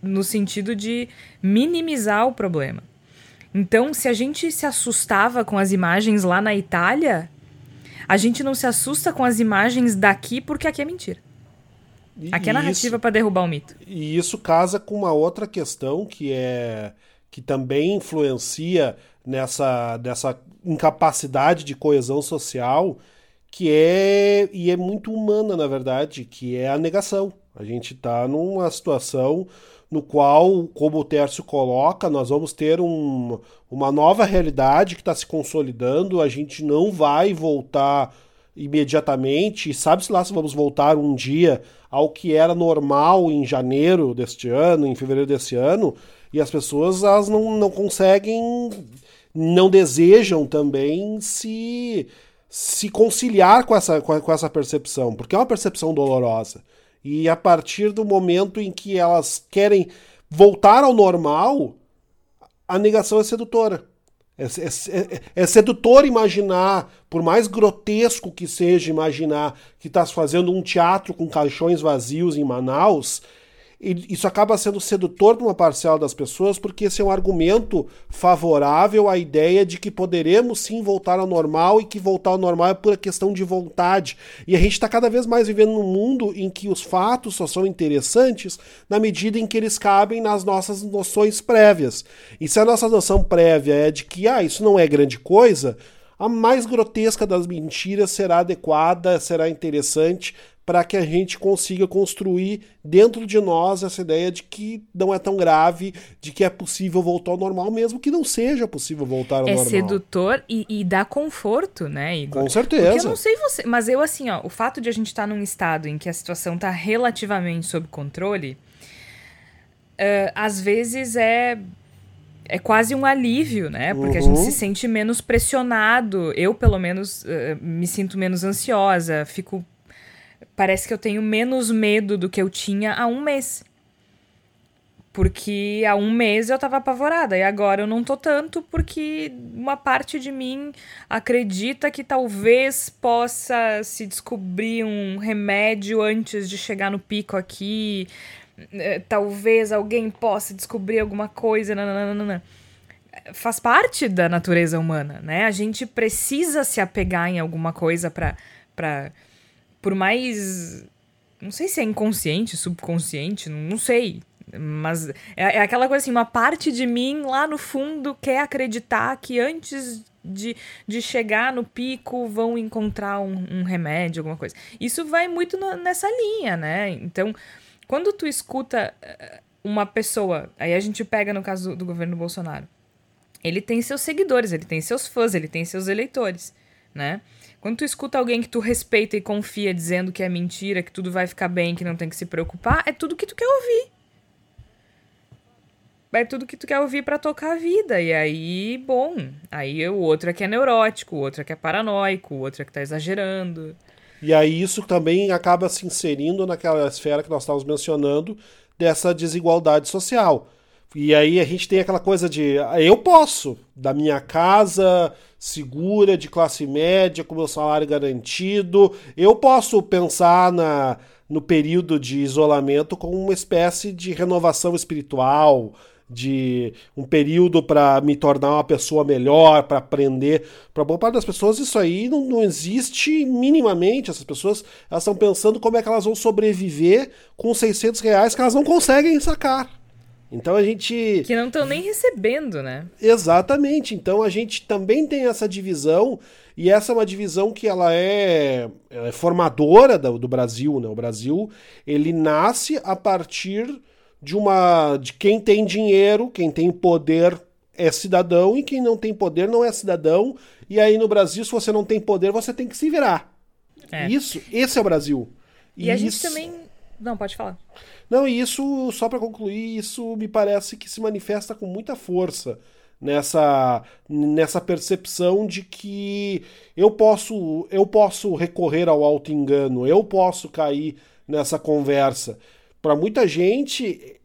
no sentido de minimizar o problema. Então, se a gente se assustava com as imagens lá na Itália, a gente não se assusta com as imagens daqui porque aqui é mentira. Aqui é narrativa para derrubar o mito. E isso casa com uma outra questão que é que também influencia nessa, nessa incapacidade de coesão social, que é e é muito humana na verdade, que é a negação. A gente está numa situação no qual, como o Tércio coloca, nós vamos ter um, uma nova realidade que está se consolidando. A gente não vai voltar imediatamente, sabe-se lá se vamos voltar um dia ao que era normal em janeiro deste ano, em fevereiro deste ano, e as pessoas elas não, não conseguem, não desejam também se se conciliar com essa, com essa percepção, porque é uma percepção dolorosa. E a partir do momento em que elas querem voltar ao normal, a negação é sedutora. É, é, é, é sedutor imaginar, por mais grotesco que seja imaginar que está fazendo um teatro com caixões vazios em Manaus isso acaba sendo sedutor para uma parcela das pessoas, porque esse é um argumento favorável à ideia de que poderemos sim voltar ao normal e que voltar ao normal é por questão de vontade. E a gente está cada vez mais vivendo num mundo em que os fatos só são interessantes na medida em que eles cabem nas nossas noções prévias. E se a nossa noção prévia é de que ah, isso não é grande coisa, a mais grotesca das mentiras será adequada, será interessante para que a gente consiga construir dentro de nós essa ideia de que não é tão grave, de que é possível voltar ao normal, mesmo que não seja possível voltar ao é normal. É sedutor e, e, dá conforto, né, Igor? Com certeza. Porque eu não sei você, mas eu assim, ó, o fato de a gente estar tá num estado em que a situação está relativamente sob controle, uh, às vezes é é quase um alívio, né? Porque uhum. a gente se uhum. sente menos pressionado. Eu, pelo menos, uh, me sinto menos ansiosa, fico parece que eu tenho menos medo do que eu tinha há um mês. Porque há um mês eu tava apavorada e agora eu não tô tanto porque uma parte de mim acredita que talvez possa se descobrir um remédio antes de chegar no pico aqui. Eh, talvez alguém possa descobrir alguma coisa. Nananana. Faz parte da natureza humana, né? A gente precisa se apegar em alguma coisa para. Pra por mais. Não sei se é inconsciente, subconsciente, não sei. Mas é, é aquela coisa assim, uma parte de mim lá no fundo quer acreditar que antes de, de chegar no pico vão encontrar um, um remédio, alguma coisa. Isso vai muito no, nessa linha, né? Então, quando tu escuta eh, uma pessoa, aí a gente pega no caso do, do governo Bolsonaro, ele tem seus seguidores, ele tem seus fãs, ele tem seus eleitores, né? Quando tu escuta alguém que tu respeita e confia dizendo que é mentira, que tudo vai ficar bem, que não tem que se preocupar, é tudo que tu quer ouvir. É tudo que tu quer ouvir para tocar a vida. E aí, bom, aí o outro é que é neurótico, o outro é que é paranoico, o outro é que tá exagerando. E aí isso também acaba se inserindo naquela esfera que nós estávamos mencionando dessa desigualdade social. E aí a gente tem aquela coisa de eu posso, da minha casa segura, de classe média, com meu salário garantido, eu posso pensar na, no período de isolamento como uma espécie de renovação espiritual, de um período para me tornar uma pessoa melhor, para aprender. Para boa parte das pessoas, isso aí não, não existe minimamente. Essas pessoas elas estão pensando como é que elas vão sobreviver com 600 reais que elas não conseguem sacar. Então a gente. Que não estão nem recebendo, né? Exatamente. Então a gente também tem essa divisão, e essa é uma divisão que ela é, ela é formadora do, do, Brasil, né? O Brasil ele nasce a partir de uma. de quem tem dinheiro, quem tem poder é cidadão, e quem não tem poder não é cidadão. E aí no Brasil, se você não tem poder, você tem que se virar. É. Isso, esse é o Brasil. E, e a gente também. Não, pode falar. Não, e isso, só para concluir, isso me parece que se manifesta com muita força nessa, nessa percepção de que eu posso, eu posso recorrer ao auto-engano, eu posso cair nessa conversa. Para muita gente,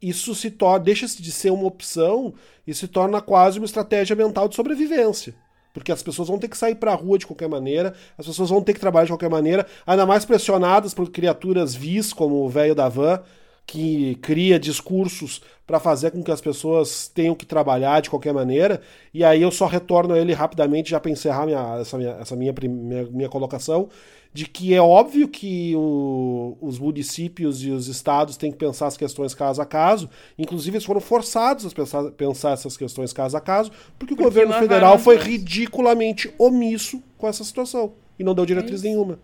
isso se torna, deixa de ser uma opção e se torna quase uma estratégia mental de sobrevivência. Porque as pessoas vão ter que sair para a rua de qualquer maneira, as pessoas vão ter que trabalhar de qualquer maneira, ainda mais pressionadas por criaturas vis, como o velho da van, que cria discursos para fazer com que as pessoas tenham que trabalhar de qualquer maneira. E aí eu só retorno a ele rapidamente, já para encerrar minha, essa, minha, essa minha, minha, minha colocação, de que é óbvio que o, os municípios e os estados têm que pensar as questões caso a caso, inclusive eles foram forçados a pensar, pensar essas questões caso a caso, porque, porque o governo federal foi ridiculamente omisso com essa situação e não deu diretriz é nenhuma.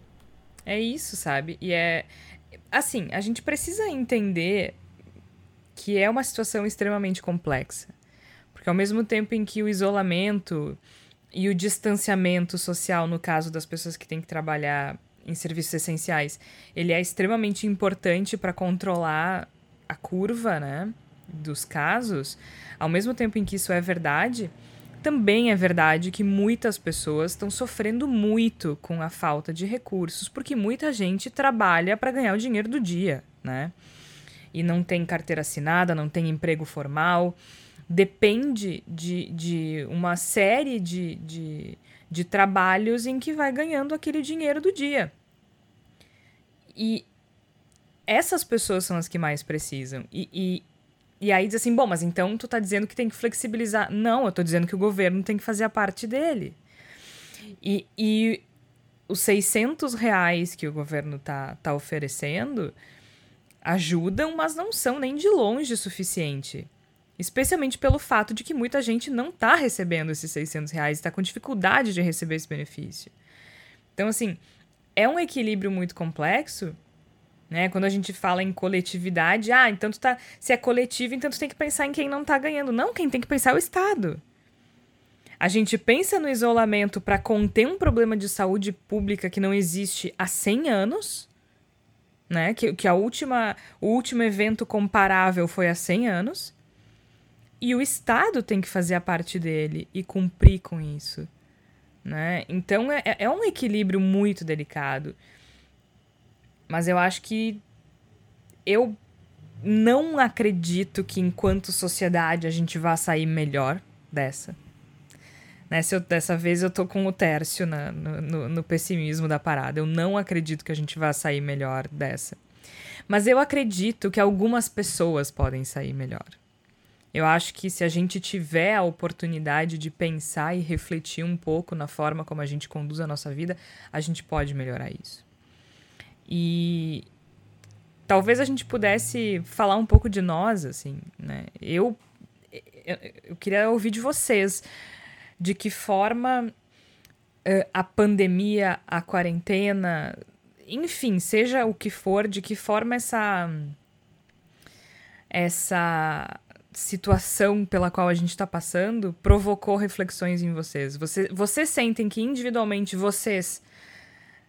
É isso, sabe? E é, assim, a gente precisa entender que é uma situação extremamente complexa. Porque ao mesmo tempo em que o isolamento e o distanciamento social, no caso das pessoas que têm que trabalhar em serviços essenciais, ele é extremamente importante para controlar a curva, né, dos casos. Ao mesmo tempo em que isso é verdade, também é verdade que muitas pessoas estão sofrendo muito com a falta de recursos, porque muita gente trabalha para ganhar o dinheiro do dia, né? E não tem carteira assinada, não tem emprego formal, depende de, de uma série de, de, de trabalhos em que vai ganhando aquele dinheiro do dia. E essas pessoas são as que mais precisam. E, e e aí diz assim, bom, mas então tu tá dizendo que tem que flexibilizar. Não, eu tô dizendo que o governo tem que fazer a parte dele. E, e os 600 reais que o governo tá, tá oferecendo ajudam, mas não são nem de longe suficiente. Especialmente pelo fato de que muita gente não tá recebendo esses 600 reais, está com dificuldade de receber esse benefício. Então, assim, é um equilíbrio muito complexo né? Quando a gente fala em coletividade, ah, então tu tá. Se é coletivo, então tu tem que pensar em quem não tá ganhando. Não, quem tem que pensar é o Estado. A gente pensa no isolamento para conter um problema de saúde pública que não existe há 100 anos, né? Que, que a última, o último evento comparável foi há 100 anos. E o Estado tem que fazer a parte dele e cumprir com isso. Né? Então é, é um equilíbrio muito delicado. Mas eu acho que eu não acredito que enquanto sociedade a gente vá sair melhor dessa. Nessa, né, dessa vez eu tô com o Tércio na, no, no, no pessimismo da parada. Eu não acredito que a gente vá sair melhor dessa. Mas eu acredito que algumas pessoas podem sair melhor. Eu acho que se a gente tiver a oportunidade de pensar e refletir um pouco na forma como a gente conduz a nossa vida, a gente pode melhorar isso. E talvez a gente pudesse falar um pouco de nós, assim, né? Eu, eu, queria ouvir de vocês de que forma uh, a pandemia, a quarentena, enfim, seja o que for, de que forma essa essa situação pela qual a gente está passando provocou reflexões em vocês. Você, vocês sentem que individualmente vocês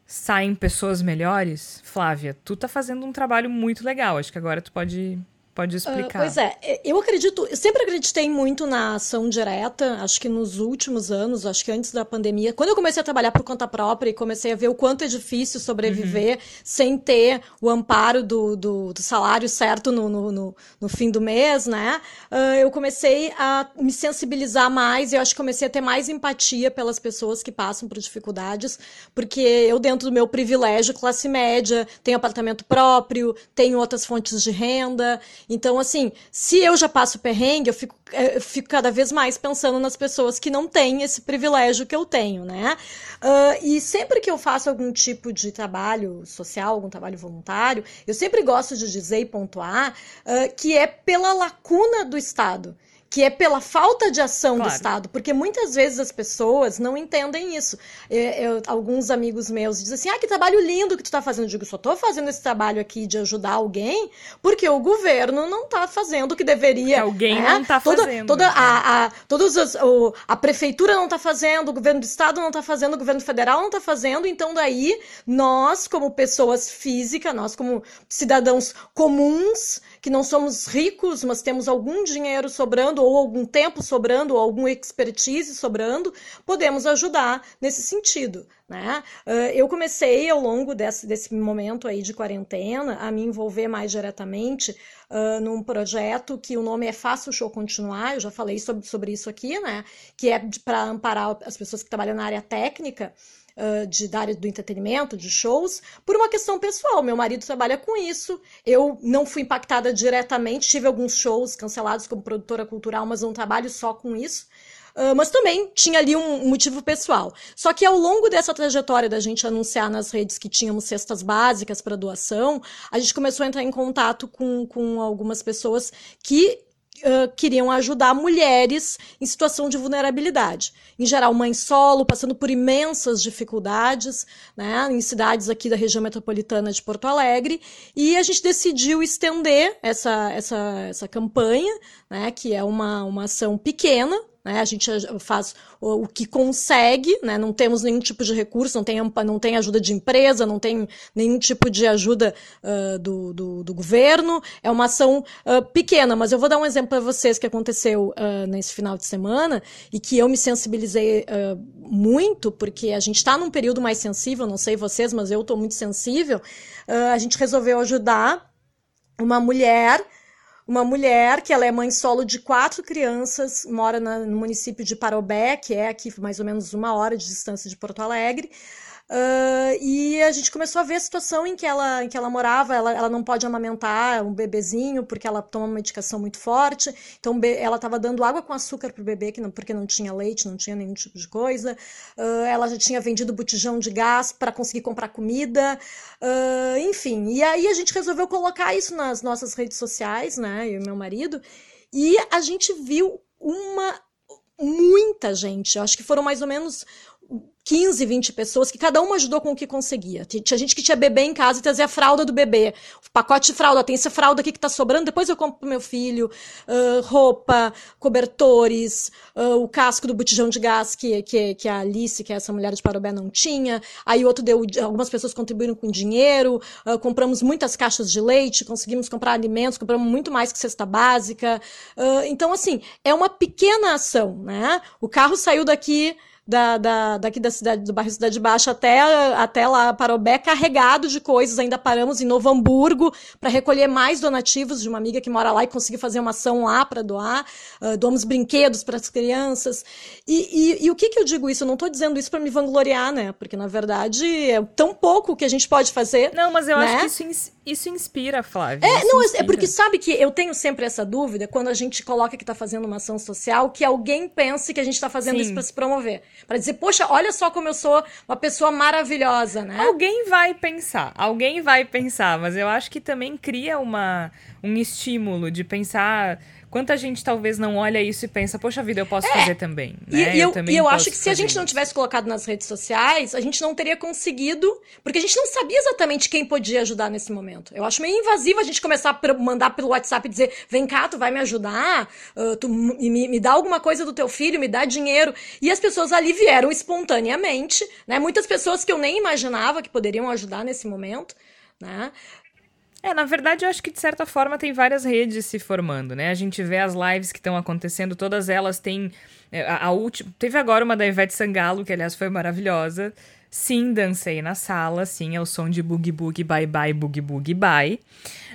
saem pessoas melhores, Flávia, tu tá fazendo um trabalho muito legal. Acho que agora tu pode Pode ah, explicar. Uh, pois é, eu acredito, eu sempre acreditei muito na ação direta, acho que nos últimos anos, acho que antes da pandemia, quando eu comecei a trabalhar por conta própria e comecei a ver o quanto é difícil sobreviver uhum. sem ter o amparo do, do, do salário certo no, no, no, no, fim do mês, né? Uh, eu comecei a me sensibilizar mais e eu acho que comecei a ter mais empatia pelas pessoas que passam por dificuldades, porque eu, dentro do meu privilégio, classe média, tenho apartamento próprio, tenho outras fontes de renda Então, assim, se eu já passo perrengue, eu fico, é, eu fico cada vez mais pensando nas pessoas que não têm esse privilégio que eu tenho, né? Uh, e sempre que eu faço algum tipo de trabalho social, algum trabalho voluntário, eu sempre gosto de dizer e pontuar uh, que é pela lacuna do Estado que é pela falta de ação claro. do Estado, porque muitas vezes as pessoas não entendem isso. Eu, eu, alguns amigos meus dizem assim: ah, que trabalho lindo que tu está fazendo. Eu digo, só estou fazendo esse trabalho aqui de ajudar alguém, porque o governo não está fazendo o que deveria. Porque alguém né? não está fazendo. Toda a, a, todos as, o, a prefeitura não está fazendo, o governo do Estado não está fazendo, o governo federal não está fazendo, então daí nós, como pessoas físicas, nós como cidadãos comuns, que não somos ricos, mas temos algum dinheiro sobrando, ou algum tempo sobrando, ou algum expertise sobrando, podemos ajudar nesse sentido. Né? Uh, eu comecei ao longo desse, desse momento aí de quarentena a me envolver mais diretamente uh, num projeto que o nome é Faça o Show Continuar, eu já falei sobre, sobre isso aqui, né? que é para amparar as pessoas que trabalham na área técnica uh, de, da área do entretenimento, de shows, por uma questão pessoal. Meu marido trabalha com isso, eu não fui impactada diretamente, tive alguns shows cancelados como produtora cultural, mas não trabalho só com isso. Uh, mas também tinha ali um motivo pessoal. Só que ao longo dessa trajetória da gente anunciar nas redes que tínhamos cestas básicas para doação, a gente começou a entrar em contato com, com algumas pessoas que Uh, queriam ajudar mulheres em situação de vulnerabilidade. Em geral, mãe solo, passando por imensas dificuldades, né, em cidades aqui da região metropolitana de Porto Alegre, e a gente decidiu estender essa, essa, essa campanha, né, que é uma, uma ação pequena, né? A gente faz o, o, que consegue, né? não temos nenhum tipo de recurso, não tem, não tem ajuda de empresa, não tem nenhum tipo de ajuda uh, do, do, do, governo. É uma ação uh, pequena, mas eu vou dar um exemplo para vocês que aconteceu uh, nesse final de semana e que eu me sensibilizei muito, porque a gente está num período mais sensível, não sei vocês, mas eu estou muito sensível. a gente resolveu ajudar uma mulher uma mulher que ela é mãe solo de quatro crianças, mora na, no município de Parobé, que é aqui mais ou menos uma hora de distância de Porto Alegre. Uh, e a gente começou a ver a situação em que ela, em que ela morava. Ela, ela não pode amamentar um bebezinho porque ela toma uma medicação muito forte. Então ela estava dando água com açúcar para o bebê não, porque não tinha leite, não tinha nenhum tipo de coisa. Uh, ela já tinha vendido botijão de gás para conseguir comprar comida. Uh, enfim, e aí a gente resolveu colocar isso nas nossas redes sociais, né? Eu e meu marido. E a gente viu uma muita gente. Eu acho que foram mais ou menos 15, 20 pessoas que cada uma ajudou com o que conseguia. Tinha gente que tinha bebê em casa e trazia a fralda do bebê. O pacote de fralda, tem essa fralda aqui que tá sobrando, depois eu compro pro meu filho. Uh, roupa, cobertores, uh, o casco do botijão de gás que, que, que a Alice, que é essa mulher de Parobé, não tinha. Aí outro deu, algumas pessoas contribuíram com dinheiro, uh, compramos muitas caixas de leite, conseguimos comprar alimentos, compramos muito mais que cesta básica. então, assim, é uma pequena ação, né? O carro saiu daqui da, da, daqui da cidade, do bairro Cidade Baixa até, até lá para o Bé, carregado de coisas. Ainda paramos em Novo Hamburgo para recolher mais donativos de uma amiga que mora lá e conseguir fazer uma ação lá para doar. Uh, doamos brinquedos para as crianças. E, e, e, o que, que eu digo isso? Eu não estou dizendo isso para me vangloriar, né? Porque, na verdade, é tão pouco que a gente pode fazer. Não, mas eu né? acho que isso, isso inspira, Flávia. É, não, inspira. é porque sabe que eu tenho sempre essa dúvida quando a gente coloca que está fazendo uma ação social, que alguém pense que a gente está fazendo Sim. isso para se promover para dizer, poxa, olha só como eu sou uma pessoa maravilhosa, né? Alguém vai pensar, alguém vai pensar, mas eu acho que também cria uma, um estímulo de pensar Quanta gente talvez não olha isso e pensa, poxa vida, eu posso é. fazer também. Né? E, eu, eu, e eu acho que se a gente isso. não tivesse colocado nas redes sociais, a gente não teria conseguido, porque a gente não sabia exatamente quem podia ajudar nesse momento. Eu acho meio invasivo a gente começar a mandar pelo WhatsApp e dizer, vem cá, tu vai me ajudar, uh, tu me, me dá alguma coisa do teu filho, me dá dinheiro. E as pessoas ali vieram espontaneamente, né? Muitas pessoas que eu nem imaginava que poderiam ajudar nesse momento. Né? É, na verdade, eu acho que de certa forma tem várias redes se formando, né? A gente vê as lives que estão acontecendo, todas elas têm. É, a, a última. Teve agora uma da Ivete Sangalo, que aliás foi maravilhosa. Sim, dancei na sala, sim, é o som de Boogie Boogie Bye Bye Boogie Boogie Bye.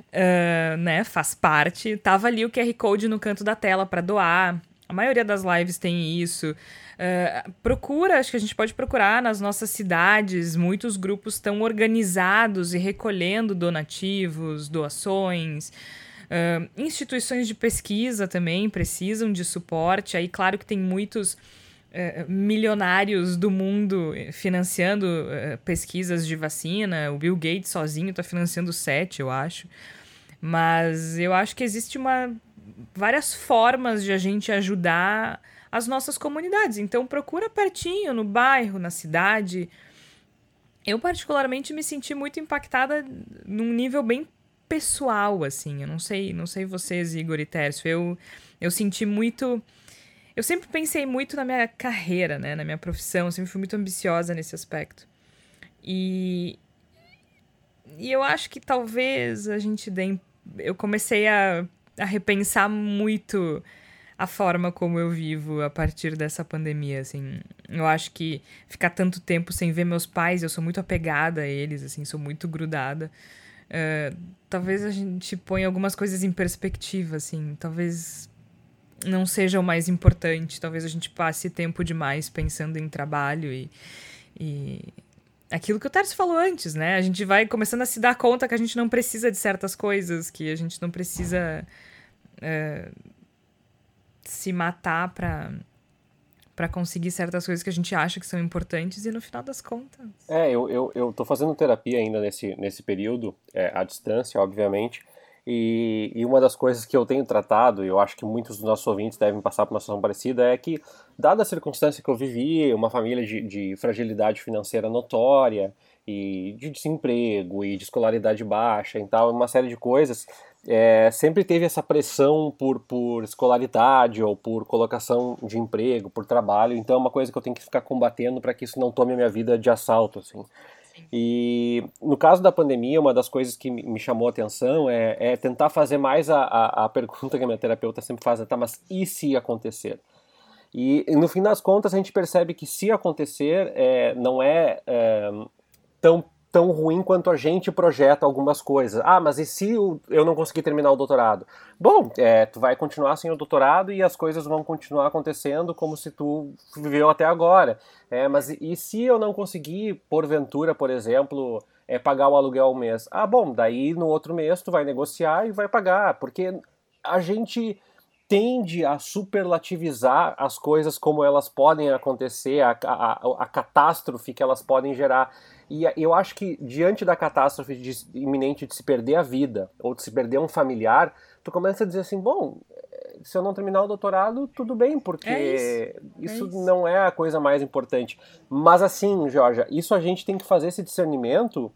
Uh, né, faz parte. Tava ali o QR Code no canto da tela para doar. A maioria das lives tem isso. Uh, procura, acho que a gente pode procurar nas nossas cidades, muitos grupos estão organizados e recolhendo donativos, doações. Uh, instituições de pesquisa também precisam de suporte. Aí, claro que tem muitos uh, milionários do mundo financiando pesquisas de vacina. O Bill Gates sozinho está financiando sete, eu acho. Mas eu acho que existe uma várias formas de a gente ajudar as nossas comunidades. Então procura pertinho, no bairro, na cidade. Eu particularmente me senti muito impactada num nível bem pessoal, assim. Eu não sei, não sei vocês, Igor e Tércio. Eu, eu senti muito. Eu sempre pensei muito na minha carreira, né? Na minha profissão. Eu sempre fui muito ambiciosa nesse aspecto. E. E eu acho que talvez a gente dê. Eu comecei a, a repensar muito a forma como eu vivo a partir dessa pandemia, assim. Eu acho que ficar tanto tempo sem ver meus pais, eu sou muito apegada a eles, assim, sou muito grudada. Uh, talvez a gente ponha algumas coisas em perspectiva, assim. Talvez não seja o mais importante. Talvez a gente passe tempo demais pensando em trabalho e, e aquilo que o Tarso falou antes, né? A gente vai começando a se dar conta que a gente não precisa de certas coisas, que a gente não precisa. Uh, se matar para para conseguir certas coisas que a gente acha que são importantes e no final das contas. É, eu, eu, eu tô fazendo terapia ainda nesse, nesse período, é, à distância, obviamente, e, e, uma das coisas que eu tenho tratado, e eu acho que muitos dos nossos ouvintes devem passar por uma situação parecida, é que, dada a circunstância que eu vivi, uma família de, de fragilidade financeira notória, e de desemprego, e de escolaridade baixa e tal, uma série de coisas, é, sempre teve essa pressão por, por escolaridade ou por colocação de emprego, por trabalho. Então é uma coisa que eu tenho que ficar combatendo para que isso não tome a minha vida de assalto, assim. E no caso da pandemia, uma das coisas que me chamou a atenção é, é tentar fazer mais a, a, a, pergunta que a minha terapeuta sempre faz, é, tá, mas e se acontecer? E, e no fim das contas a gente percebe que se acontecer é, não é, é tão tão ruim quanto a gente projeta algumas coisas. Ah, mas e se eu não conseguir terminar o doutorado? Bom, é, tu vai continuar sem o doutorado e as coisas vão continuar acontecendo como se tu viveu até agora. É, mas e se eu não conseguir, porventura, por exemplo, é, pagar o aluguel ao mês? Ah, bom, daí no outro mês tu vai negociar e vai pagar, porque a gente tende a superlativizar as coisas como elas podem acontecer, a, a, a catástrofe que elas podem gerar. E eu acho que diante da catástrofe de, iminente de se perder a vida ou de se perder um familiar, tu começa a dizer assim, bom, se eu não terminar o doutorado, tudo bem, porque é isso, isso, é isso. não é a coisa mais importante. Mas assim, Georgia, isso a gente tem que fazer esse discernimento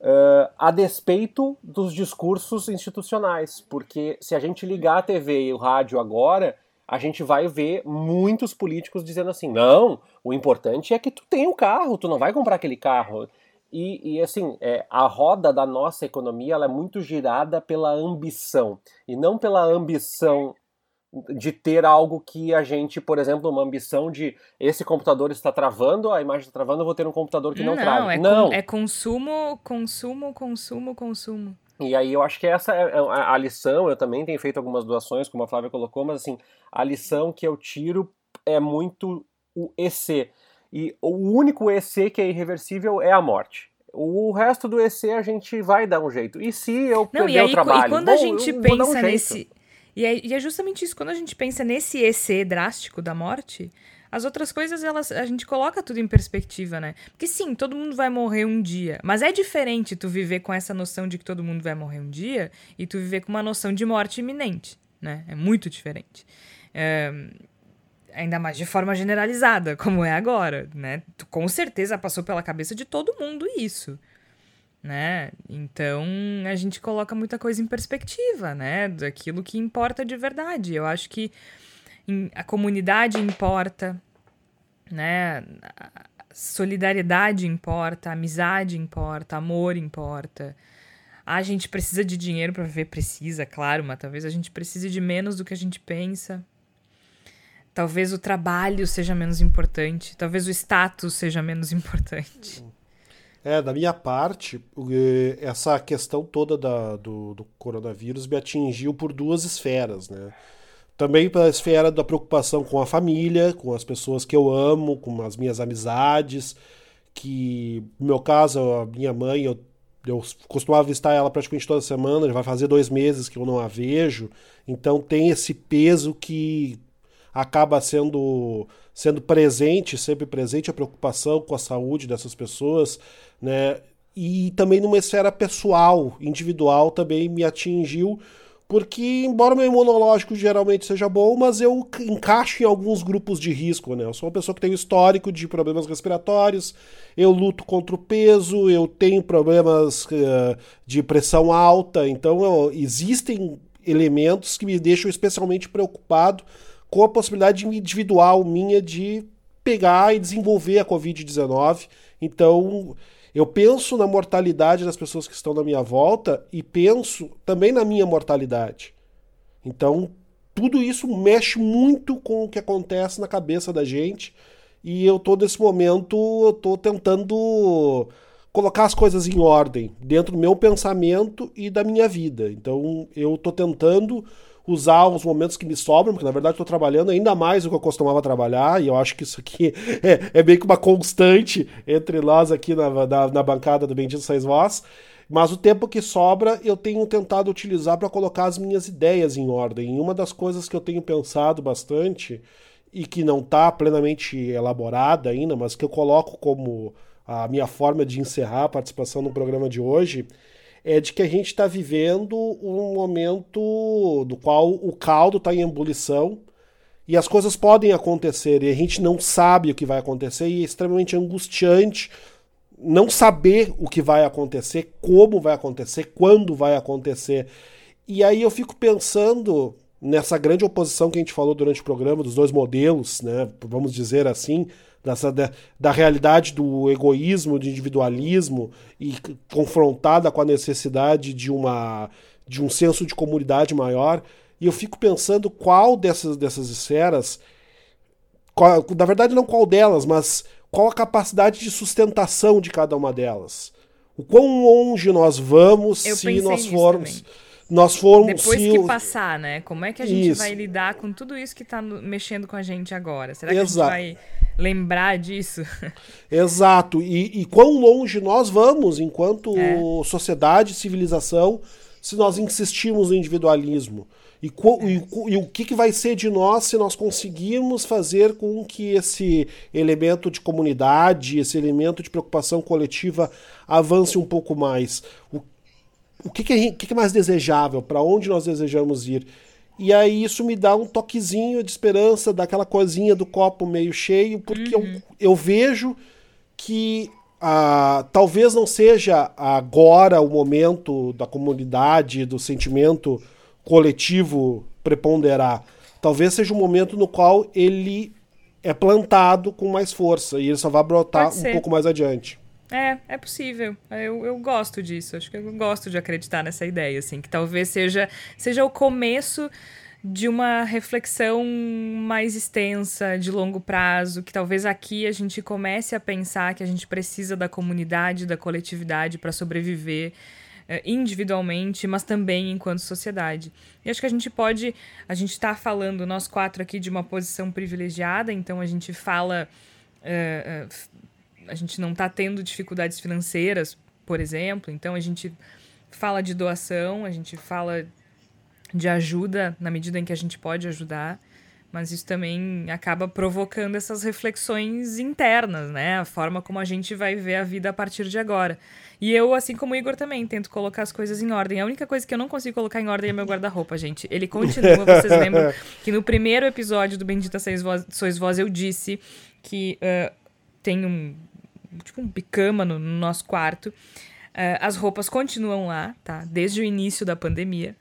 uh, a despeito dos discursos institucionais, porque se a gente ligar a TV e o rádio agora, a gente vai ver muitos políticos dizendo assim: não, o importante é que tu tenha o um carro, tu não vai comprar aquele carro. E, e assim, é, a roda da nossa economia ela é muito girada pela ambição, e não pela ambição de ter algo que a gente, por exemplo, uma ambição de esse computador está travando, a imagem está travando, eu vou ter um computador que não, não trave. É não, é consumo, consumo, consumo, consumo. E aí eu acho que essa é, é a lição, eu também tenho feito algumas doações, como a Flávia colocou, mas assim, a lição que eu tiro é muito o EC. E o único EC que é irreversível é a morte. O resto do EC a gente vai dar um jeito. E se eu Não, perder aí, o trabalho? E quando bom, a gente pensa um nesse. E é, e é justamente isso, quando a gente pensa nesse EC drástico da morte, as outras coisas, elas, a gente coloca tudo em perspectiva, né? Porque sim, todo mundo vai morrer um dia. Mas é diferente tu viver com essa noção de que todo mundo vai morrer um dia e tu viver com uma noção de morte iminente, né? É muito diferente. É, ainda mais de forma generalizada, como é agora, né? Tu com certeza passou pela cabeça de todo mundo isso. Né? Então a gente coloca muita coisa em perspectiva, né? Daquilo que importa de verdade. Eu acho que a comunidade importa, né? Solidariedade importa, amizade importa, amor importa. A gente precisa de dinheiro para viver, precisa, claro, mas talvez a gente precise de menos do que a gente pensa. Talvez o trabalho seja menos importante, talvez o status seja menos importante. É, da minha parte, eh, essa questão toda da, do, do coronavírus me atingiu por duas esferas, né? Também pela esfera da preocupação com a família, com as pessoas que eu amo, com as minhas amizades, que no meu caso, a minha mãe, eu eu costumava visitar ela praticamente toda semana, já vai fazer dois meses que eu não a vejo, então tem esse peso que acaba sendo sendo presente, sempre presente a preocupação com a saúde dessas pessoas, né? E também numa esfera pessoal, individual também me atingiu, porque embora meu imunológico geralmente seja bom, mas eu encaixo em alguns grupos de risco, né? Eu sou uma pessoa que tem histórico de problemas respiratórios, eu luto contra o peso, eu tenho problemas uh, de pressão alta, então eu, existem elementos que me deixam especialmente preocupado com a possibilidade individual minha de pegar e desenvolver a Covid-19. Então, eu penso na mortalidade das pessoas que estão na minha volta e penso também na minha mortalidade. Então, tudo isso mexe muito com o que acontece na cabeça da gente. E eu tô nesse momento, eu tô tentando colocar as coisas em ordem dentro do meu pensamento e da minha vida. Então, eu tô tentando usar os momentos que me sobram, porque na verdade estou trabalhando ainda mais do que eu costumava trabalhar, e eu acho que isso aqui é, é meio que uma constante entre nós aqui na, na, na bancada do Bendito Seis Voz. Mas o tempo que sobra eu tenho tentado utilizar para colocar as minhas ideias em ordem. E uma das coisas que eu tenho pensado bastante e que não está plenamente elaborada ainda, mas que eu coloco como a minha forma de encerrar a participação no programa de hoje, é de que a gente está vivendo um momento do qual o caldo está em ebulição e as coisas podem acontecer e a gente não sabe o que vai acontecer e é extremamente angustiante não saber o que vai acontecer, como vai acontecer, quando vai acontecer. E aí eu fico pensando nessa grande oposição que a gente falou durante o programa dos dois modelos, né, vamos dizer assim, dessa, da, da realidade do egoísmo, do individualismo e confrontada com a necessidade de, uma, de um senso de comunidade maior. E eu fico pensando qual dessas, dessas esferas, qual, na verdade não qual delas, mas qual a capacidade de sustentação de cada uma delas. O quão longe nós vamos eu se nós formos. Também nós formos. Depois que passar, né? Como é que a gente isso. vai lidar com tudo isso que está mexendo com a gente agora? Será que Exato. a gente vai lembrar disso. Exato. E, e quão longe nós vamos, enquanto é. sociedade, civilização, se nós insistirmos no individualismo? E, é. e, e, o que, que vai ser de nós se nós conseguirmos fazer com que esse elemento de comunidade, esse elemento de preocupação coletiva avance um pouco mais? O, o que, que, é, que, que é mais desejável? Para onde nós desejamos ir? E aí isso me dá um toquezinho de esperança, daquela coisinha do copo meio cheio, porque uhum. eu, eu vejo que ah, talvez não seja agora o momento da comunidade, do sentimento coletivo preponderar. Talvez seja um momento no qual ele é plantado com mais força e ele só vai brotar um pouco mais adiante. É, é possível. Eu, eu gosto disso. Acho que eu gosto de acreditar nessa ideia, assim, que talvez seja, seja o começo de uma reflexão mais extensa, de longo prazo, que talvez aqui a gente comece a pensar que a gente precisa da comunidade, da coletividade para sobreviver eh, individualmente, mas também enquanto sociedade. E acho que a gente pode, a gente está falando, nós quatro aqui, de uma posição privilegiada, então a gente fala. Uh, uh, a gente não está tendo dificuldades financeiras, por exemplo, então a gente fala de doação, a gente fala de ajuda na medida em que a gente pode ajudar, mas isso também acaba provocando essas reflexões internas, né? A forma como a gente vai ver a vida a partir de agora. E eu, assim como o Igor também, tento colocar as coisas em ordem. A única coisa que eu não consigo colocar em ordem é meu guarda-roupa, gente. Ele continua, vocês lembram que no primeiro episódio do Bendita Sois Voz, Sois Voz eu disse que uh, tem um tipo um picama no, no nosso quarto. Uh, as roupas continuam lá, tá? Desde o início da pandemia.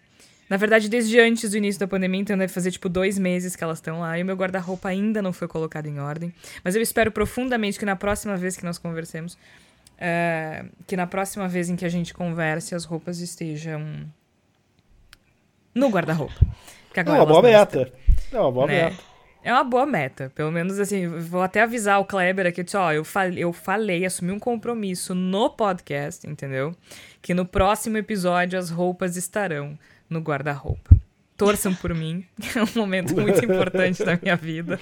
Na verdade, desde antes do início da pandemia, então deve fazer tipo dois meses que elas estão lá. E o meu guarda-roupa ainda não foi colocado em ordem. Mas eu espero profundamente que na próxima vez que nós conversemos, uh, que na próxima vez em que a gente converse, as roupas estejam no guarda-roupa. É uma boa meta. É uma boa né? meta. É uma boa meta. Pelo menos, assim, vou até avisar o Kleber aqui, disse, ó, eu falei, eu falei, assumi um compromisso no podcast, entendeu? Que no próximo episódio as roupas estarão no guarda-roupa. Torçam por mim. É um momento muito importante da minha vida.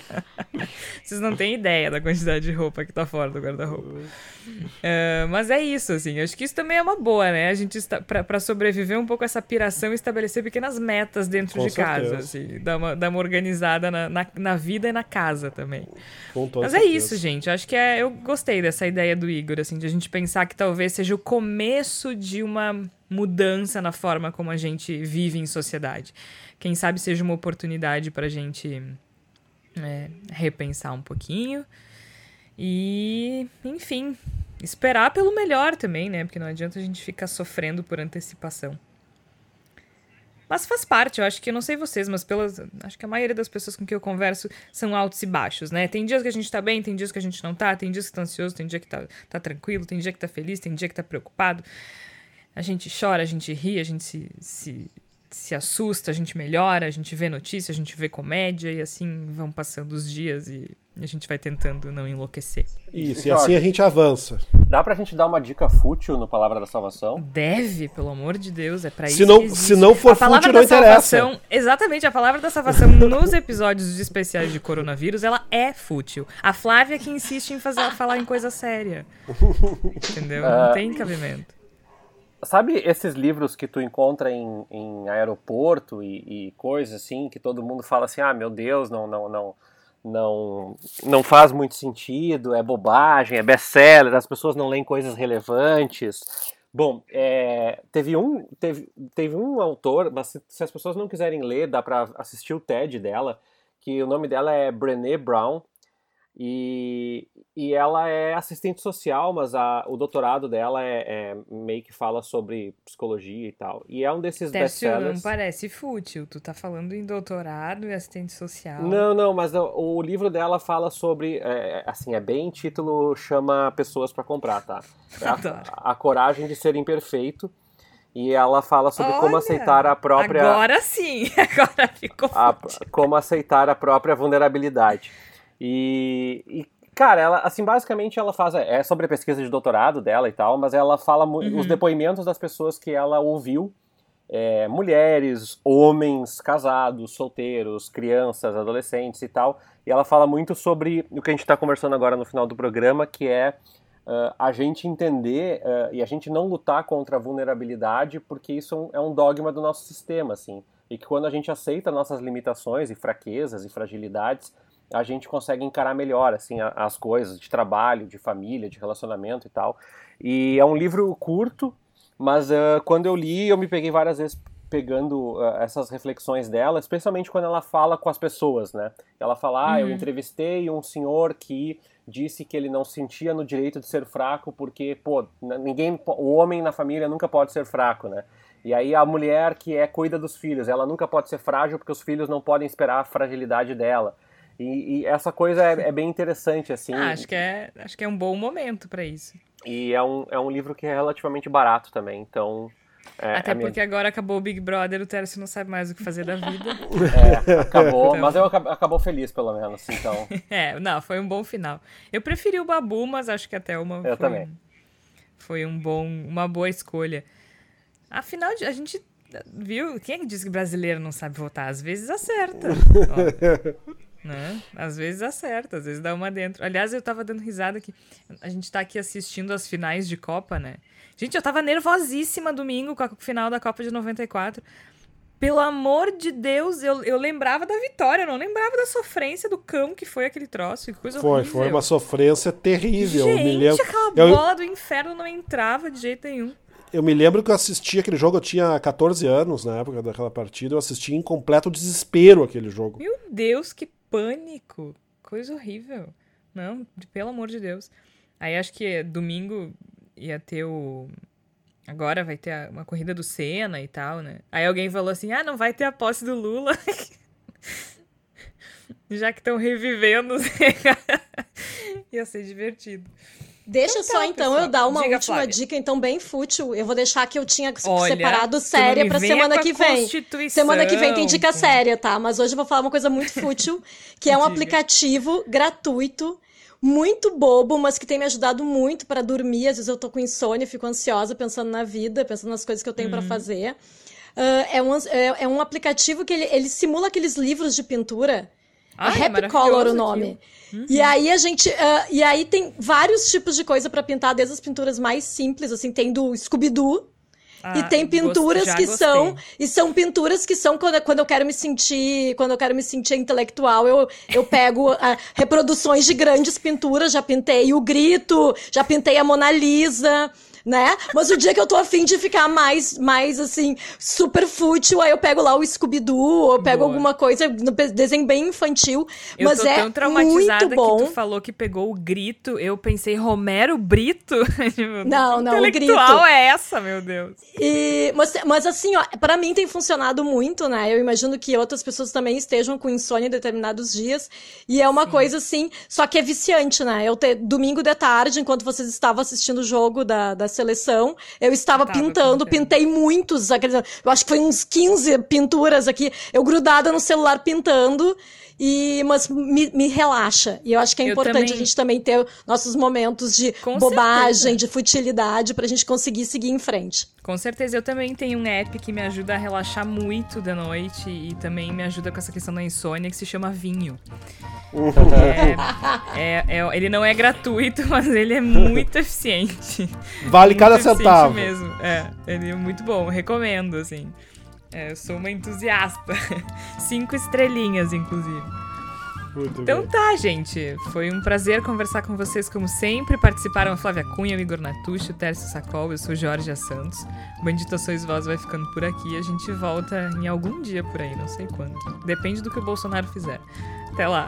Vocês não têm ideia da quantidade de roupa que tá fora do guarda-roupa. Uh, mas é isso, assim. Acho que isso também é uma boa, né? A gente está para sobreviver um pouco essa piração e estabelecer pequenas metas dentro Com de casa, certeza. assim. Dar uma, dar uma organizada na, na, na vida e na casa também. Com toda Mas é certeza. isso, gente. Acho que é, eu gostei dessa ideia do Igor, assim, de a gente pensar que talvez seja o começo de uma mudança na forma como a gente vive em sociedade. Quem sabe seja uma oportunidade para a gente é, repensar um pouquinho e, enfim, esperar pelo melhor também, né? Porque não adianta a gente ficar sofrendo por antecipação. Mas faz parte, eu acho que, não sei vocês, mas pelas, acho que a maioria das pessoas com quem eu converso são altos e baixos, né? Tem dias que a gente tá bem, tem dias que a gente não tá, tem dias que tá ansioso, tem dia que tá, tá tranquilo, tem dia que tá feliz, tem dia que tá preocupado. A gente chora, a gente ri, a gente se, se, se assusta, a gente melhora, a gente vê notícia, a gente vê comédia e assim vão passando os dias e a gente vai tentando não enlouquecer. Isso, e assim a gente avança. Dá pra gente dar uma dica fútil no Palavra da Salvação? Deve, pelo amor de Deus, é pra Se isso não- se não for a palavra fútil, não interessa. exatamente, a palavra da salvação nos episódios especiais de coronavírus, ela é fútil. A Flávia que insiste em fazer, falar em coisa séria. Entendeu? Ah. Não tem cabimento. Sabe esses livros que tu encontra em, em aeroporto e, e coisas assim, que todo mundo fala assim, ah, meu Deus, não, não, não, não, não faz muito sentido, é bobagem, é best-seller, as pessoas não leem coisas relevantes. Bom, é, teve, um, teve, teve um autor, mas se, se as pessoas não quiserem ler, dá para assistir o TED dela, que o nome dela é Brené Brown, e, e ela é assistente social, mas a, o doutorado dela é, é meio que fala sobre psicologia e tal. E é um desses Tércio, não best-sellers. parece fútil. Tu tá falando em doutorado e assistente social. Não, não, mas o, o livro dela fala sobre, é, assim, é bem título chama pessoas para comprar, tá? É Adoro. a, a coragem de ser imperfeito. E ela fala sobre como Olha, aceitar a própria Agora sim, agora ficou a- como aceitar a própria vulnerabilidade. E, e, cara, ela, assim, basicamente ela faz, é sobre a pesquisa de doutorado dela e tal, mas ela fala Uhum. os depoimentos das pessoas que ela ouviu, é, mulheres, homens, casados, solteiros, crianças, adolescentes e tal, e ela fala muito sobre o que a gente está conversando agora no final do programa, que é ah, a gente entender ah, e a gente não lutar contra a vulnerabilidade, porque isso é um dogma do nosso sistema, assim. E que quando a gente aceita nossas limitações e fraquezas e fragilidades, a gente consegue encarar melhor, assim, as coisas de trabalho, de família, de relacionamento e tal. E é um livro curto, mas ah, quando eu li, eu me peguei várias vezes pegando ah, essas reflexões dela, especialmente quando ela fala com as pessoas, né? Ela fala, ah, eu entrevistei um senhor que disse que ele não se sentia no direito de ser fraco porque, pô, ninguém, o homem na família nunca pode ser fraco, né? E aí a mulher que é cuida dos filhos, ela nunca pode ser frágil porque os filhos não podem esperar a fragilidade dela. E, e essa coisa é, é bem interessante, assim. Ah, acho que é, acho que é um bom momento pra isso. E é um, é um livro que é relativamente barato também, então. É, Até minha- porque agora acabou o Big Brother, o Tércio não sabe mais o que fazer da vida. é, acabou, Então. mas eu acab- acabou feliz, pelo menos, então. É, não, foi um bom final. Eu preferi o Babu, mas acho que até uma Eu foi, também. foi um bom, uma boa escolha. Afinal, a gente viu, quem é que diz que brasileiro não sabe votar? Às vezes acerta. Né? Às vezes acerta, às vezes dá uma dentro. Aliás, eu tava dando risada que a gente tá aqui assistindo as finais de Copa, né? Gente, eu tava nervosíssima domingo com a final da Copa de 94. Pelo amor de Deus, eu, eu lembrava da vitória, eu não lembrava da sofrência do cão que foi aquele troço. Que coisa Foi, horrível. foi uma sofrência terrível. eu me Gente, lembro, aquela eu, bola do inferno não entrava de jeito nenhum. eu me lembro que eu assisti aquele jogo, eu tinha 14 anos na época daquela partida, eu assisti em completo desespero aquele jogo. Meu Deus, que pânico. Coisa horrível. Não, pelo amor de Deus. Aí acho que domingo ia ter o. Agora vai ter uma corrida do Senna e tal, né? Aí alguém falou assim: ah, não vai ter a posse do Lula. Já que estão revivendo. ia ser divertido. Deixa Então só tá, então pessoal. eu dar uma Diga, última Flávia. dica, então bem fútil. Eu vou deixar que eu tinha Olha, separado séria pra semana que vem. Semana que vem tem dica com- séria, tá? Mas hoje eu vou falar uma coisa muito fútil, que é um Diga. aplicativo gratuito, muito bobo, mas que tem me ajudado muito pra dormir. Às vezes eu tô com insônia, fico ansiosa pensando na vida, pensando nas coisas que eu tenho pra Uhum. fazer. Uh, é, um, é, é, um aplicativo que ele, ele simula aqueles livros de pintura. Ah, é Happy Color o nome. Uhum. E aí a gente. Uh, e aí tem vários tipos de coisa para pintar, desde as pinturas mais simples, assim, tem do Scooby-Doo. Ah, e tem pinturas que gostei. são e são pinturas que são quando, quando eu quero me sentir quando eu quero me sentir intelectual eu, eu pego uh, reproduções de grandes pinturas já pintei o grito já pintei a Mona Lisa né? Mas o dia que eu tô afim de ficar mais, mais assim, super fútil, aí eu pego lá o Scooby-Doo, ou eu pego Boa. alguma coisa, desenho bem infantil. Eu mas é tão traumatizada muito bom. que tu falou que pegou o grito, eu pensei, Romero Brito? Tipo, não, não, o grito. é essa, meu Deus. E, mas, mas assim, ó, pra mim tem funcionado muito, né? Eu imagino que outras pessoas também estejam com insônia em determinados dias. E é uma Sim. coisa assim, só que é viciante, né? Eu ter domingo de tarde, enquanto vocês estavam assistindo o jogo da, da seleção, eu estava pintando, pintei muitos, eu acho que foi uns 15 pinturas aqui, eu grudada no celular pintando. E, mas me, me relaxa. E eu acho que é importante também... a gente também ter nossos momentos de Com bobagem, certeza. de futilidade, pra gente conseguir seguir em frente. Com certeza, eu também tenho um app que me ajuda a relaxar muito da noite e também me ajuda com essa questão da insônia que se chama Vinho. é, é, é, ele não é gratuito, mas ele é muito eficiente. Vale muito cada centavo. mesmo. É, ele é muito bom, recomendo, assim. É, eu sou uma entusiasta. Cinco estrelinhas, inclusive. Muito então bem. tá, gente. Foi um prazer conversar com vocês, como sempre. Participaram a Flávia Cunha, o Igor Natucci, o Tércio Sacol, eu sou Jorge Santos. O Bendito Sois Voz vai ficando por aqui. A gente volta em algum dia por aí, não sei quando. Depende do que o Bolsonaro fizer. Até lá.